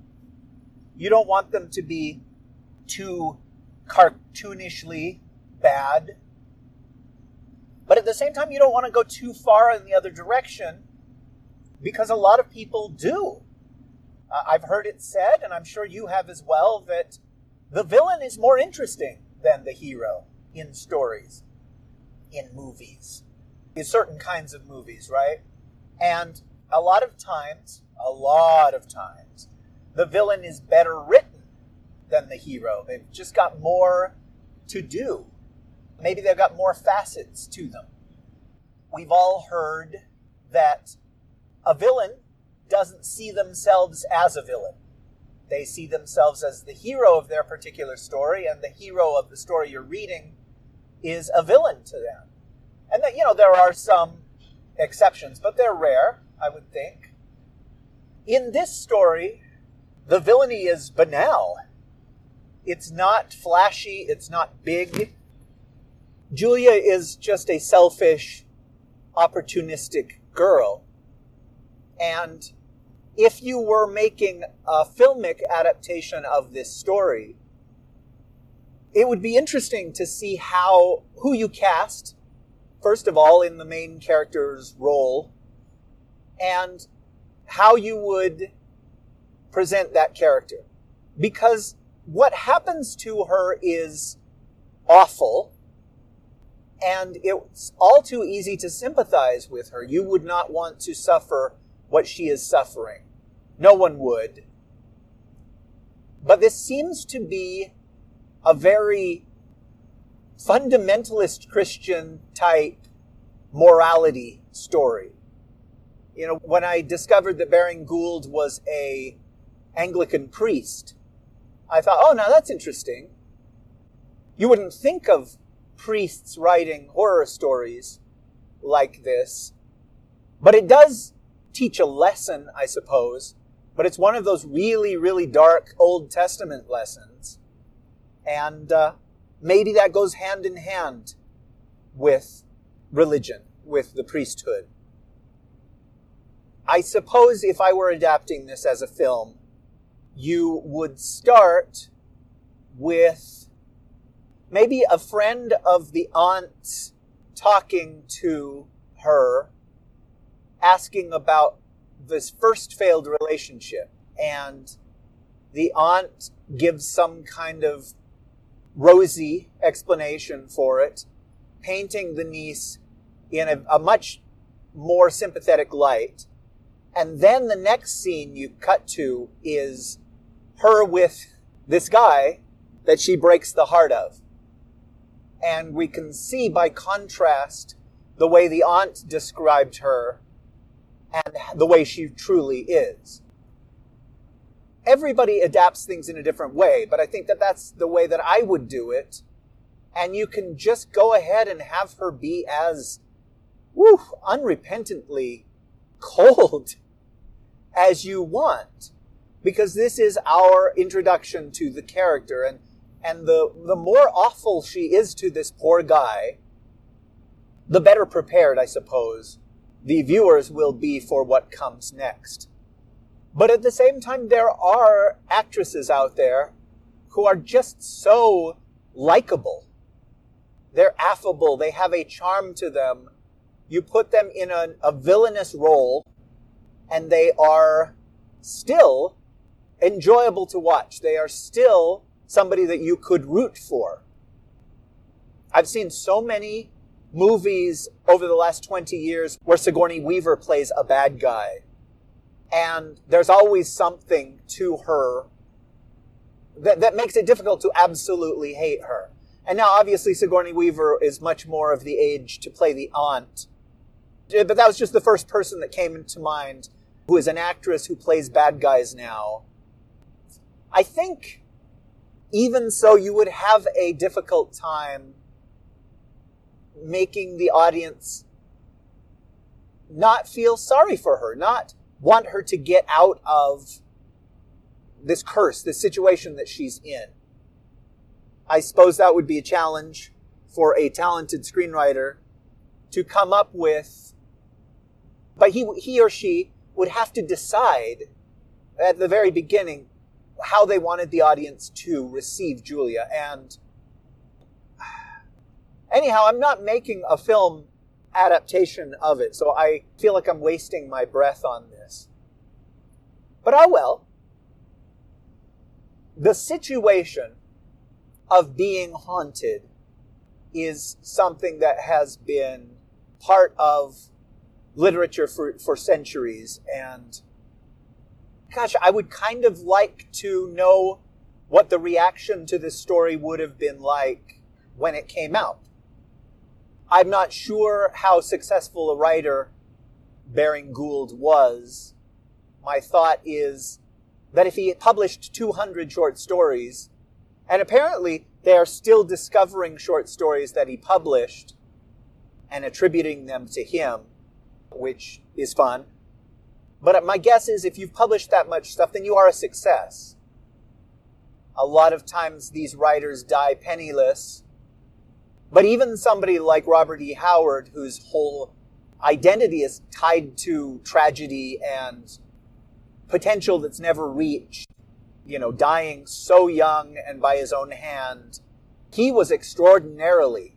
You don't want them to be too cartoonishly bad. But at the same time, you don't want to go too far in the other direction because a lot of people do. Uh, I've heard it said, and I'm sure you have as well, that the villain is more interesting than the hero in stories, in movies, in certain kinds of movies, right? And a lot of times, a lot of times, the villain is better written than the hero. They've just got more to do. Maybe they've got more facets to them. We've all heard that a villain doesn't see themselves as a villain. They see themselves as the hero of their particular story, and the hero of the story you're reading is a villain to them. And that, you know, there are some exceptions, but they're rare, I would think. In this story, the villainy is banal. It's not flashy, it's not big. Julia is just a selfish, opportunistic girl. And if you were making a filmic adaptation of this story, it would be interesting to see how who you cast, first of all, in the main character's role, and how you would present that character. Because what happens to her is awful, and it's all too easy to sympathize with her. You would not want to suffer what she is suffering. No one would. But this seems to be a very fundamentalist Christian type morality story. You know, when I discovered that Baring Gould was a Anglican priest, I thought, oh, now that's interesting. You wouldn't think of priests writing horror stories like this, but it does teach a lesson, I suppose, but it's one of those really, really dark Old Testament lessons. And uh, maybe that goes hand in hand with religion, with the priesthood. I suppose if I were adapting this as a film, you would start with maybe a friend of the aunt talking to her asking about this first failed relationship and the aunt gives some kind of rosy explanation for it, painting the niece in a, a, much more sympathetic light. And then the next scene you cut to is her with this guy that she breaks the heart of. And we can see by contrast the way the aunt described her and the way she truly is. Everybody adapts things in a different way, but I think that that's the way that I would do it. And you can just go ahead and have her be as woo, unrepentantly cold as you want because this is our introduction to the character and and the the more awful she is to this poor guy the better prepared i suppose the viewers will be for what comes next. But at the same time there are actresses out there who are just so likable. They're affable. They have a charm to them. You put them in a, a villainous role and they are still enjoyable to watch. They are still somebody that you could root for. I've seen so many movies over the last 20 years where Sigourney Weaver plays a bad guy. And there's always something to her that, that makes it difficult to absolutely hate her. And now, obviously, Sigourney Weaver is much more of the age to play the aunt but that was just the first person that came into mind who is an actress who plays bad guys now. I think even so, you would have a difficult time making the audience not feel sorry for her, not want her to get out of this curse, this situation that she's in. I suppose that would be a challenge for a talented screenwriter to come up with but he, he or she would have to decide at the very beginning how they wanted the audience to receive Julia. And anyhow, I'm not making a film adaptation of it, so I feel like I'm wasting my breath on this. But I well. The situation of being haunted is something that has been part of literature for, for centuries. And gosh, I would kind of like to know what the reaction to this story would have been like when it came out. I'm not sure how successful a writer Baring Gould was. My thought is that if he published 200 short stories, and apparently they are still discovering short stories that he published and attributing them to him, which is fun. But my guess is if you've published that much stuff, then you are a success. A lot of times these writers die penniless. But even somebody like Robert E. Howard, whose whole identity is tied to tragedy and potential that's never reached, you know, dying so young and by his own hand, he was extraordinarily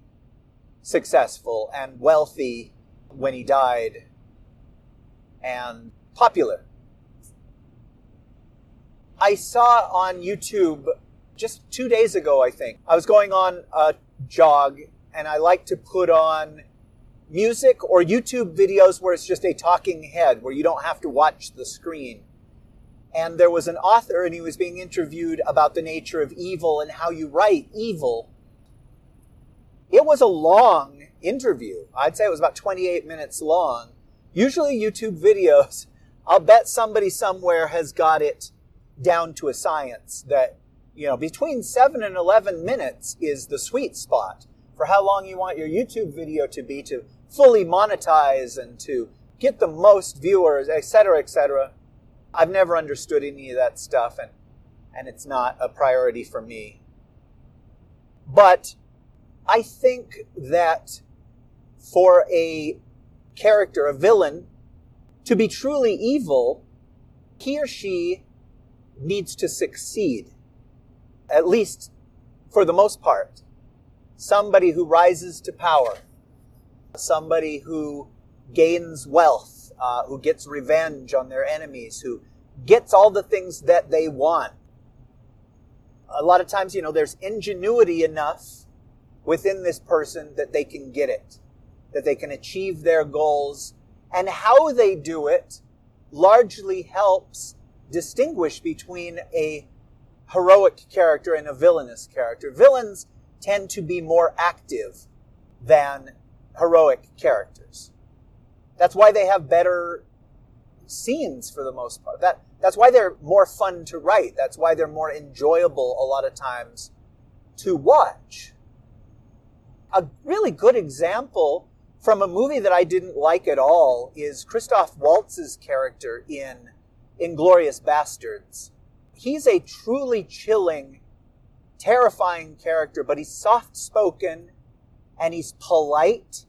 successful and wealthy when he died and popular. I saw on YouTube just two days ago, I think, I was going on a jog and I like to put on music or YouTube videos where it's just a talking head, where you don't have to watch the screen. And there was an author and he was being interviewed about the nature of evil and how you write evil. It was a long interview. I'd say it was about 28 minutes long. Usually, YouTube videos, I'll bet somebody somewhere has got it down to a science that, you know, between 7 and 11 minutes is the sweet spot for how long you want your YouTube video to be to fully monetize and to get the most viewers, etc., etc. I've never understood any of that stuff, and, and it's not a priority for me. But I think that for a character, a villain, to be truly evil, he or she needs to succeed, at least for the most part. Somebody who rises to power, somebody who gains wealth, uh, who gets revenge on their enemies, who gets all the things that they want. A lot of times, you know, there's ingenuity enough within this person that they can get it that they can achieve their goals, and how they do it largely helps distinguish between a heroic character and a villainous character. Villains tend to be more active than heroic characters. That's why they have better scenes for the most part. That, that's why they're more fun to write. That's why they're more enjoyable a lot of times to watch. A really good example from a movie that I didn't like at all is Christoph Waltz's character in Inglourious Basterds. He's a truly chilling, terrifying character, but he's soft spoken and he's polite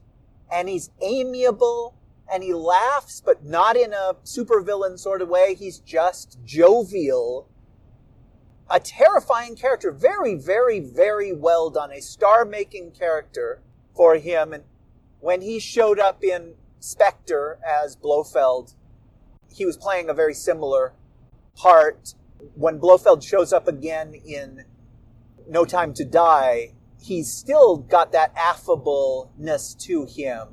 and he's amiable and he laughs, but not in a supervillain sort of way. He's just jovial. A terrifying character. Very, very, very well done. A star making character for him. And when he showed up in Spectre as Blofeld, he was playing a very similar part. When Blofeld shows up again in No Time to Die, he's still got that affableness to him.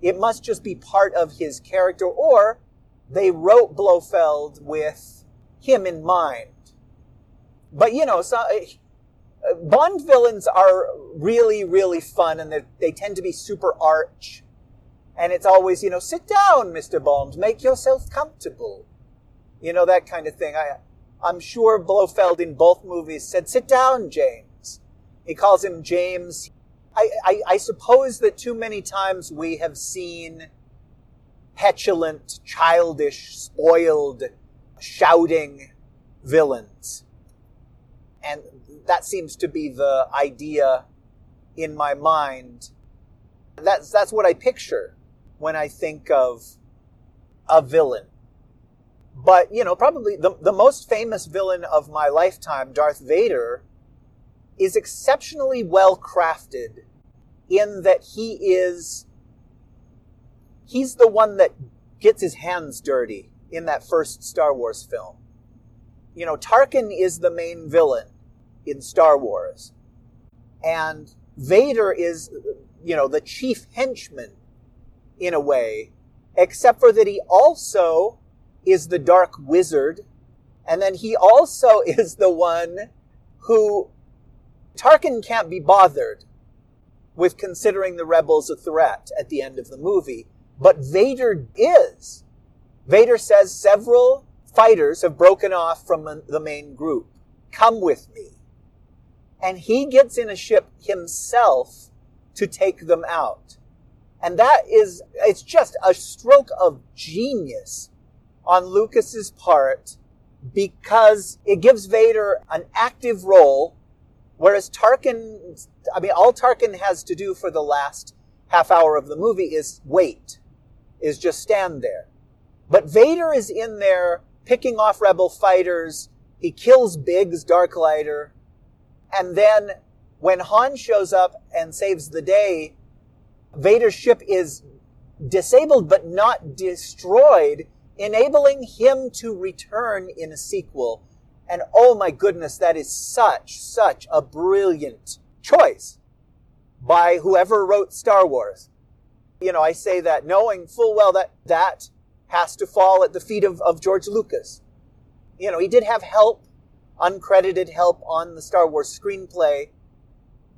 It must just be part of his character, or they wrote Blofeld with him in mind. But you know, so, Bond villains are really, really fun, and they tend to be super arch. And it's always, you know, sit down, Mr. Bond, make yourself comfortable. You know, that kind of thing. I, I'm sure Blofeld in both movies said, sit down, James. He calls him James. I, I, I suppose that too many times we have seen petulant, childish, spoiled, shouting villains. And that seems to be the idea in my mind. That's, that's what I picture when I think of a villain. But, you know, probably the, the most famous villain of my lifetime, Darth Vader, is exceptionally well crafted in that he is, he's the one that gets his hands dirty in that first Star Wars film. You know, Tarkin is the main villain in Star Wars. And Vader is, you know, the chief henchman in a way, except for that he also is the dark wizard. And then he also is the one who Tarkin can't be bothered with considering the rebels a threat at the end of the movie, but Vader is. Vader says several fighters have broken off from the main group. Come with me. And he gets in a ship himself to take them out. And that is, it's just a stroke of genius on Lucas's part because it gives Vader an active role, whereas Tarkin, I mean, all Tarkin has to do for the last half hour of the movie is wait, is just stand there. But Vader is in there picking off rebel fighters. He kills Biggs, Darklighter. And then when Han shows up and saves the day, Vader's ship is disabled but not destroyed, enabling him to return in a sequel. And oh my goodness, that is such, such a brilliant choice by whoever wrote Star Wars. You know, I say that knowing full well that that has to fall at the feet of, of George Lucas. You know, he did have help, uncredited help on the Star Wars screenplay,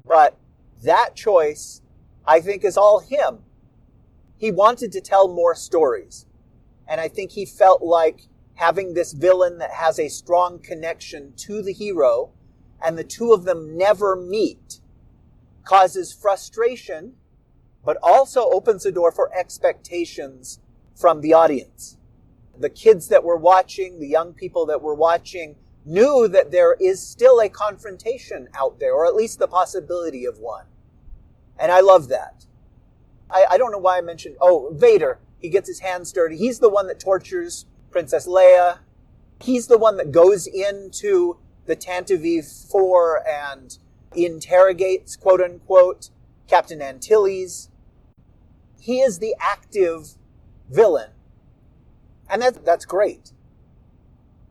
but that choice I think is all him. He wanted to tell more stories. And I think he felt like having this villain that has a strong connection to the hero and the two of them never meet causes frustration, but also opens the door for expectations from the audience. The kids that were watching, the young people that were watching, knew that there is still a confrontation out there, or at least the possibility of one. And I love that. I, I don't know why I mentioned, oh, Vader. He gets his hands dirty. He's the one that tortures Princess Leia. He's the one that goes into the Tantive 4 and interrogates, quote unquote, Captain Antilles. He is the active villain. And that, that's great.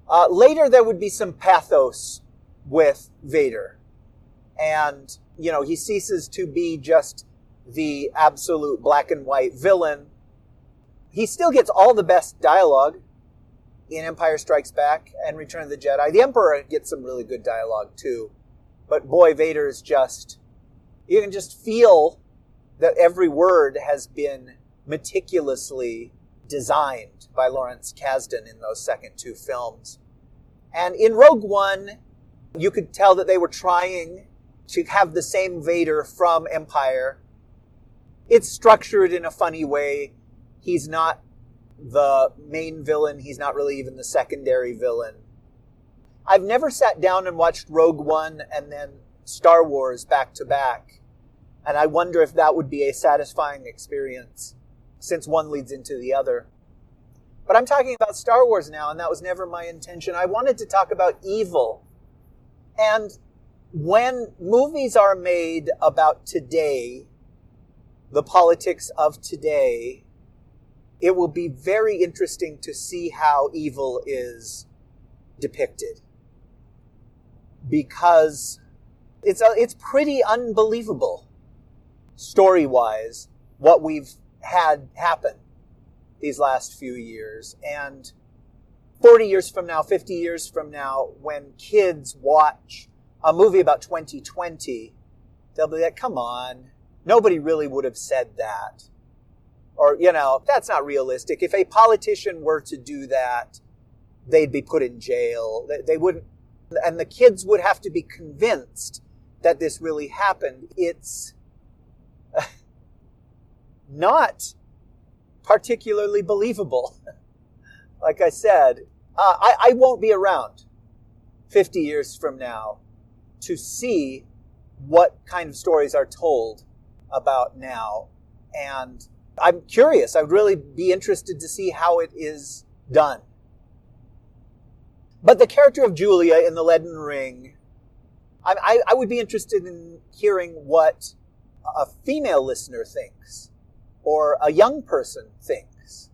Uh, later, there would be some pathos with Vader. And you know, he ceases to be just the absolute black and white villain. He still gets all the best dialogue in Empire Strikes Back and Return of the Jedi. The Emperor gets some really good dialogue too. But boy, Vader is just, you can just feel that every word has been meticulously designed by Lawrence Kasdan in those second two films. And in Rogue One, you could tell that they were trying to have the same Vader from Empire it's structured in a funny way. He's not the main villain, he's not really even the secondary villain. I've never sat down and watched Rogue One and then Star Wars back to back. And I wonder if that would be a satisfying experience since one leads into the other. But I'm talking about Star Wars now, and that was never my intention. I wanted to talk about evil. And when movies are made about today, the politics of today, it will be very interesting to see how evil is depicted. Because it's, a, it's pretty unbelievable, story wise, what we've had happen these last few years. And 40 years from now, 50 years from now, when kids watch a movie about 2020, they'll be like, come on, nobody really would have said that. Or, you know, that's not realistic. If a politician were to do that, they'd be put in jail. They wouldn't, and the kids would have to be convinced that this really happened. It's not particularly believable. like I said, uh, I, I won't be around 50 years from now to see what kind of stories are told about now. And I'm curious. I'd really be interested to see how it is done. But the character of Julia in The Leaden Ring, I, I, I would be interested in hearing what a female listener thinks or a young person thinks.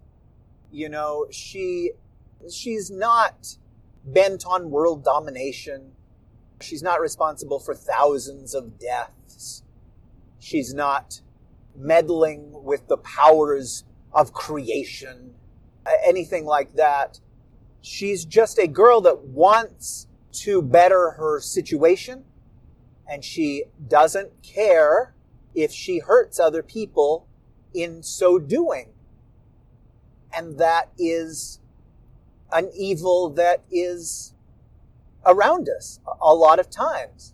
You know, she she's not bent on world domination. She's not responsible for thousands of deaths. She's not meddling with the powers of creation, anything like that. She's just a girl that wants to better her situation, and she doesn't care if she hurts other people in so doing. And that is an evil that is around us a lot of times.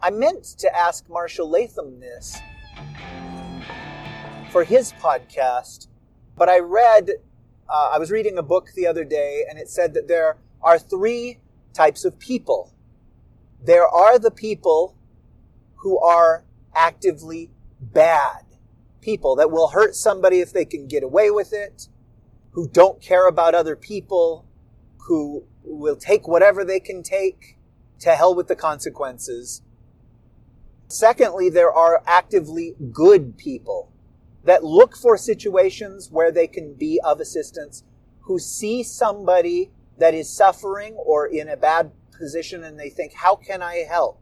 I meant to ask Marshall Latham this for his podcast, but I read, uh, I was reading a book the other day, and it said that there are three types of people. There are the people who are actively bad people that will hurt somebody if they can get away with it, who don't care about other people, who will take whatever they can take to hell with the consequences. Secondly, there are actively good people that look for situations where they can be of assistance, who see somebody that is suffering or in a bad position and they think, how can I help?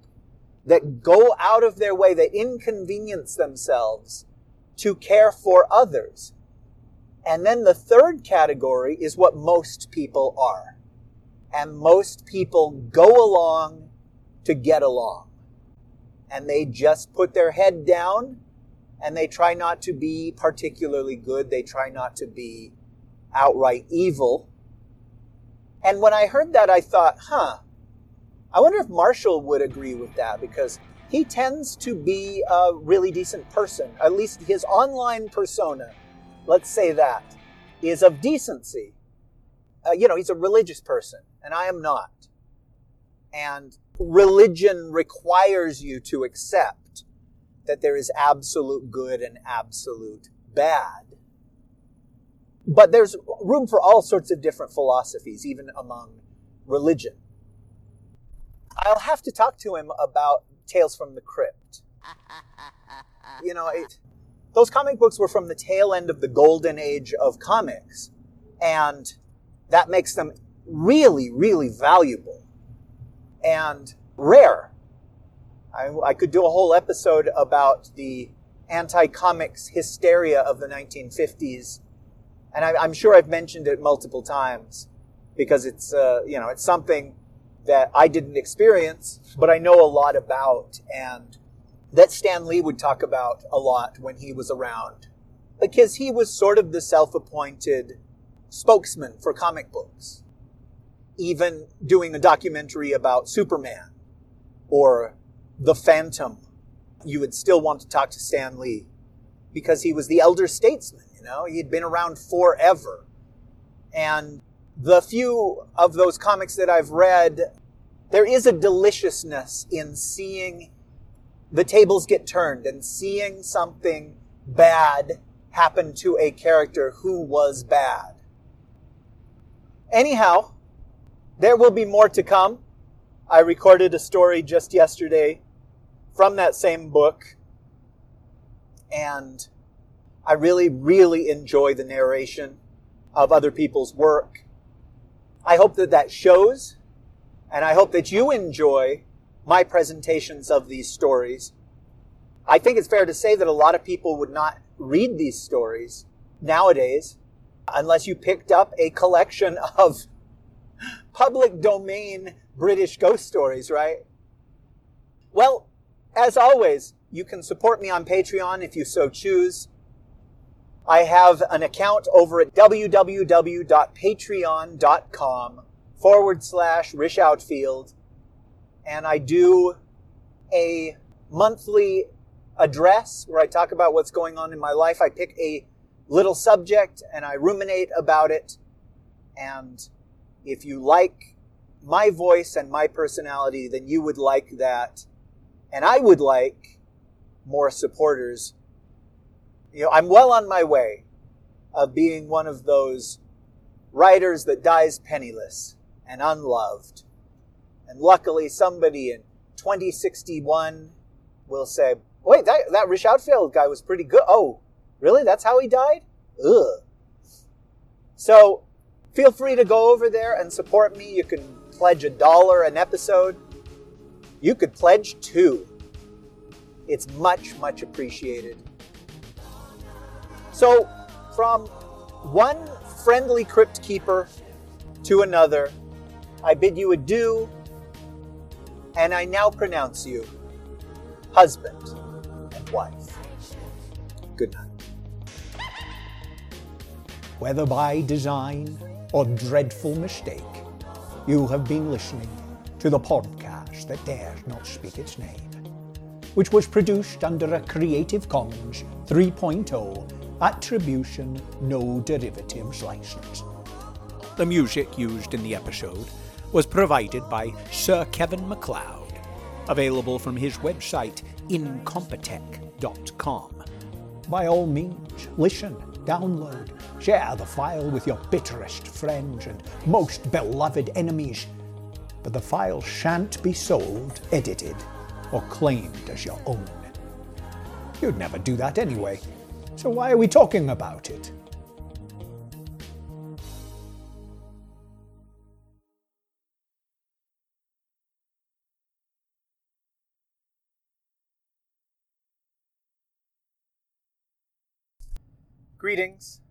That go out of their way, that inconvenience themselves to care for others. And then the third category is what most people are. And most people go along to get along. And they just put their head down and they try not to be particularly good. They try not to be outright evil. And when I heard that, I thought, huh, I wonder if Marshall would agree with that because he tends to be a really decent person. At least his online persona, let's say that, is of decency. Uh, you know, he's a religious person, and I am not. And religion requires you to accept that there is absolute good and absolute bad. But there's room for all sorts of different philosophies, even among religion. I'll have to talk to him about Tales from the Crypt. You know, it, those comic books were from the tail end of the golden age of comics, and that makes them really, really valuable and rare. I, I could do a whole episode about the anti comics hysteria of the 1950s, and I, am sure I've mentioned it multiple times because it's, uh, you know, it's something that I didn't experience, but I know a lot about and that Stan Lee would talk about a lot when he was around. Because he was sort of the self appointed spokesman for comic books. Even doing a documentary about Superman or The Phantom, you would still want to talk to Stan Lee. because he was the elder statesman, you know, he'd been around forever. And the few of those comics that I've read, there is a deliciousness in seeing the tables get turned and seeing something bad happen to a character who was bad. Anyhow, there will be more to come. I recorded a story just yesterday from that same book, and I really, really enjoy the narration of other people's work. I hope that that shows, and I hope that you enjoy my presentations of these stories. I think it's fair to say that a lot of people would not read these stories nowadays unless you picked up a collection of public domain British ghost stories, right? Well, as always, you can support me on Patreon if you so choose. I have an account over at www.patreon.com forward slash Rish Outfield, and I do a monthly address where I talk about what's going on in my life. I pick a little subject and I ruminate about it. And if you like my voice and my personality, then you would like that. And I would like more supporters you know, I'm well on my way of being one of those writers that dies penniless and unloved. And luckily, somebody in 2061 will say, wait, that, that Rish Outfield guy was pretty good. Oh, really? That's how he died? Ugh. So feel free to go over there and support me. You can pledge a dollar an episode. You could pledge two. It's much, much appreciated. So, from one friendly crypt keeper to another, I bid you adieu, and I now pronounce you husband and wife. Good night. Whether by design or dreadful mistake, you have been listening to the podcast that dares not speak its name, which was produced under a Creative Commons 3.0 Attribution No Derivatives license. The music used in the episode was provided by Sir Kevin MacLeod, available from his website incompetech.com. By all means, listen, download, share the file with your bitterest friends and most beloved enemies, but the file shan't be sold, edited, or claimed as your own. You'd never do that anyway. So why are we talking about it? Greetings.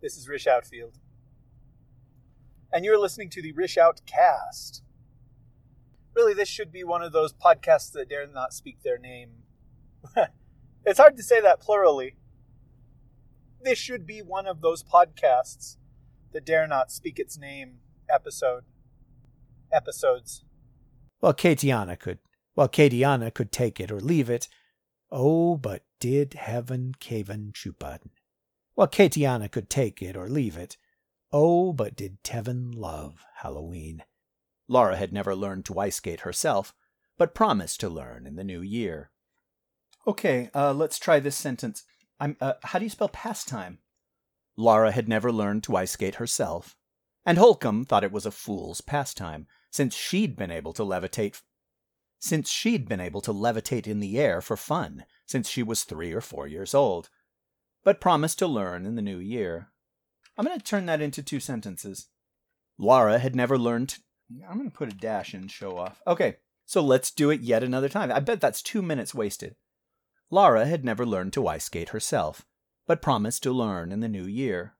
This is Rish Outfield. And you're listening to the Rish Outcast. Really, this should be one of those podcasts that dare not speak their name. It's hard to say that plurally. This should be one of those podcasts that dare not speak its name episode. Episodes. Well, Katiana could. Well, Katiana could take it or leave it. Oh, but did heaven caven chupan. Well, Katiana could take it or leave it. Oh, but did Tevin love Halloween. Laura had never learned to ice skate herself, but promised to learn in the new year. Okay, uh, let's try this sentence. I'm. Uh, how do you spell pastime? Laura had never learned to ice skate herself, and Holcomb thought it was a fool's pastime, since she'd been able to levitate. Since she'd been able to levitate in the air for fun since she was three or four years old, but promised to learn in the new year. I'm going to turn that into two sentences. Laura had never learned. To... I'm going to put a dash in show off. Okay, so let's do it yet another time. I bet that's two minutes wasted. Laura had never learned to ice skate herself, but promised to learn in the new year.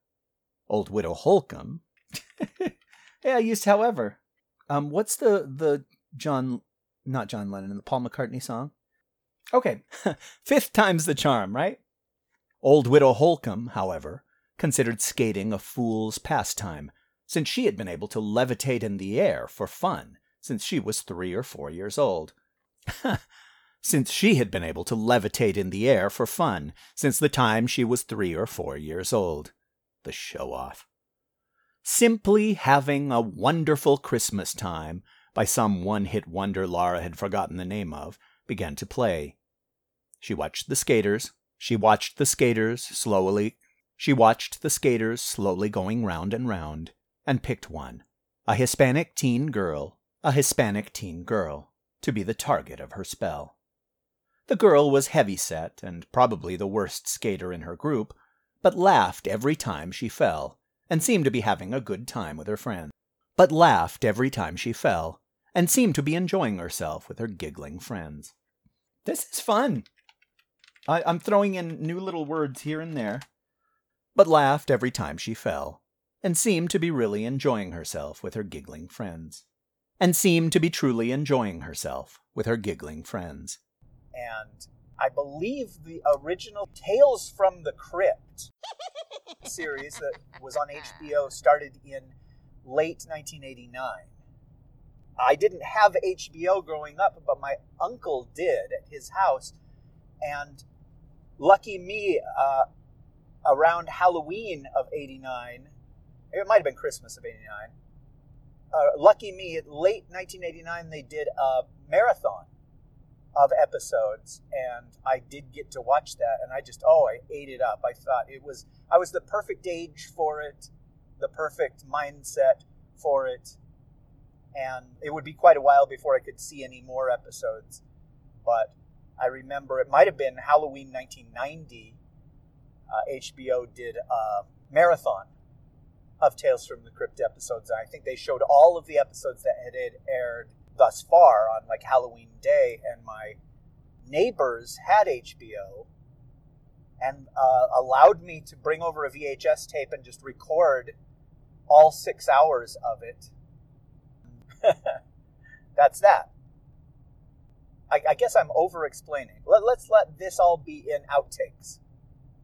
Old Widow Holcomb. yeah, I used however. Um, what's the the John, not John Lennon, the Paul McCartney song? Okay, fifth time's the charm, right? Old Widow Holcomb, however, considered skating a fool's pastime, since she had been able to levitate in the air for fun since she was three or four years old. since she had been able to levitate in the air for fun since the time she was three or four years old. The show off. Simply having a wonderful Christmas time by some one hit wonder Lara had forgotten the name of began to play. She watched the skaters. She watched the skaters slowly. She watched the skaters slowly going round and round, and picked one, a Hispanic teen girl, a Hispanic teen girl, to be the target of her spell. The girl was heavy set and probably the worst skater in her group, but laughed every time she fell, and seemed to be having a good time with her friends. But laughed every time she fell, and seemed to be enjoying herself with her giggling friends. This is fun. I, I'm throwing in new little words here and there. But laughed every time she fell, and seemed to be really enjoying herself with her giggling friends. And seemed to be truly enjoying herself with her giggling friends and I believe the original Tales from the Crypt series that was on HBO started in late 1989. I didn't have HBO growing up, but my uncle did at his house. And lucky me, uh, around Halloween of 89, it might have been Christmas of 89. Uh, lucky me, late 1989, they did a marathon of episodes and I did get to watch that and I just oh I ate it up. I thought it was I was the perfect age for it, the perfect mindset for it. And it would be quite a while before I could see any more episodes. But I remember it might have been Halloween 1990. Uh, HBO did a marathon of Tales from the Crypt episodes. And I think they showed all of the episodes that had aired thus far on like Halloween Day, and my neighbors had HBO and uh, allowed me to bring over a VHS tape and just record all six hours of it. That's that. I, I, guess I'm over explaining. Let, let's let this all be in outtakes.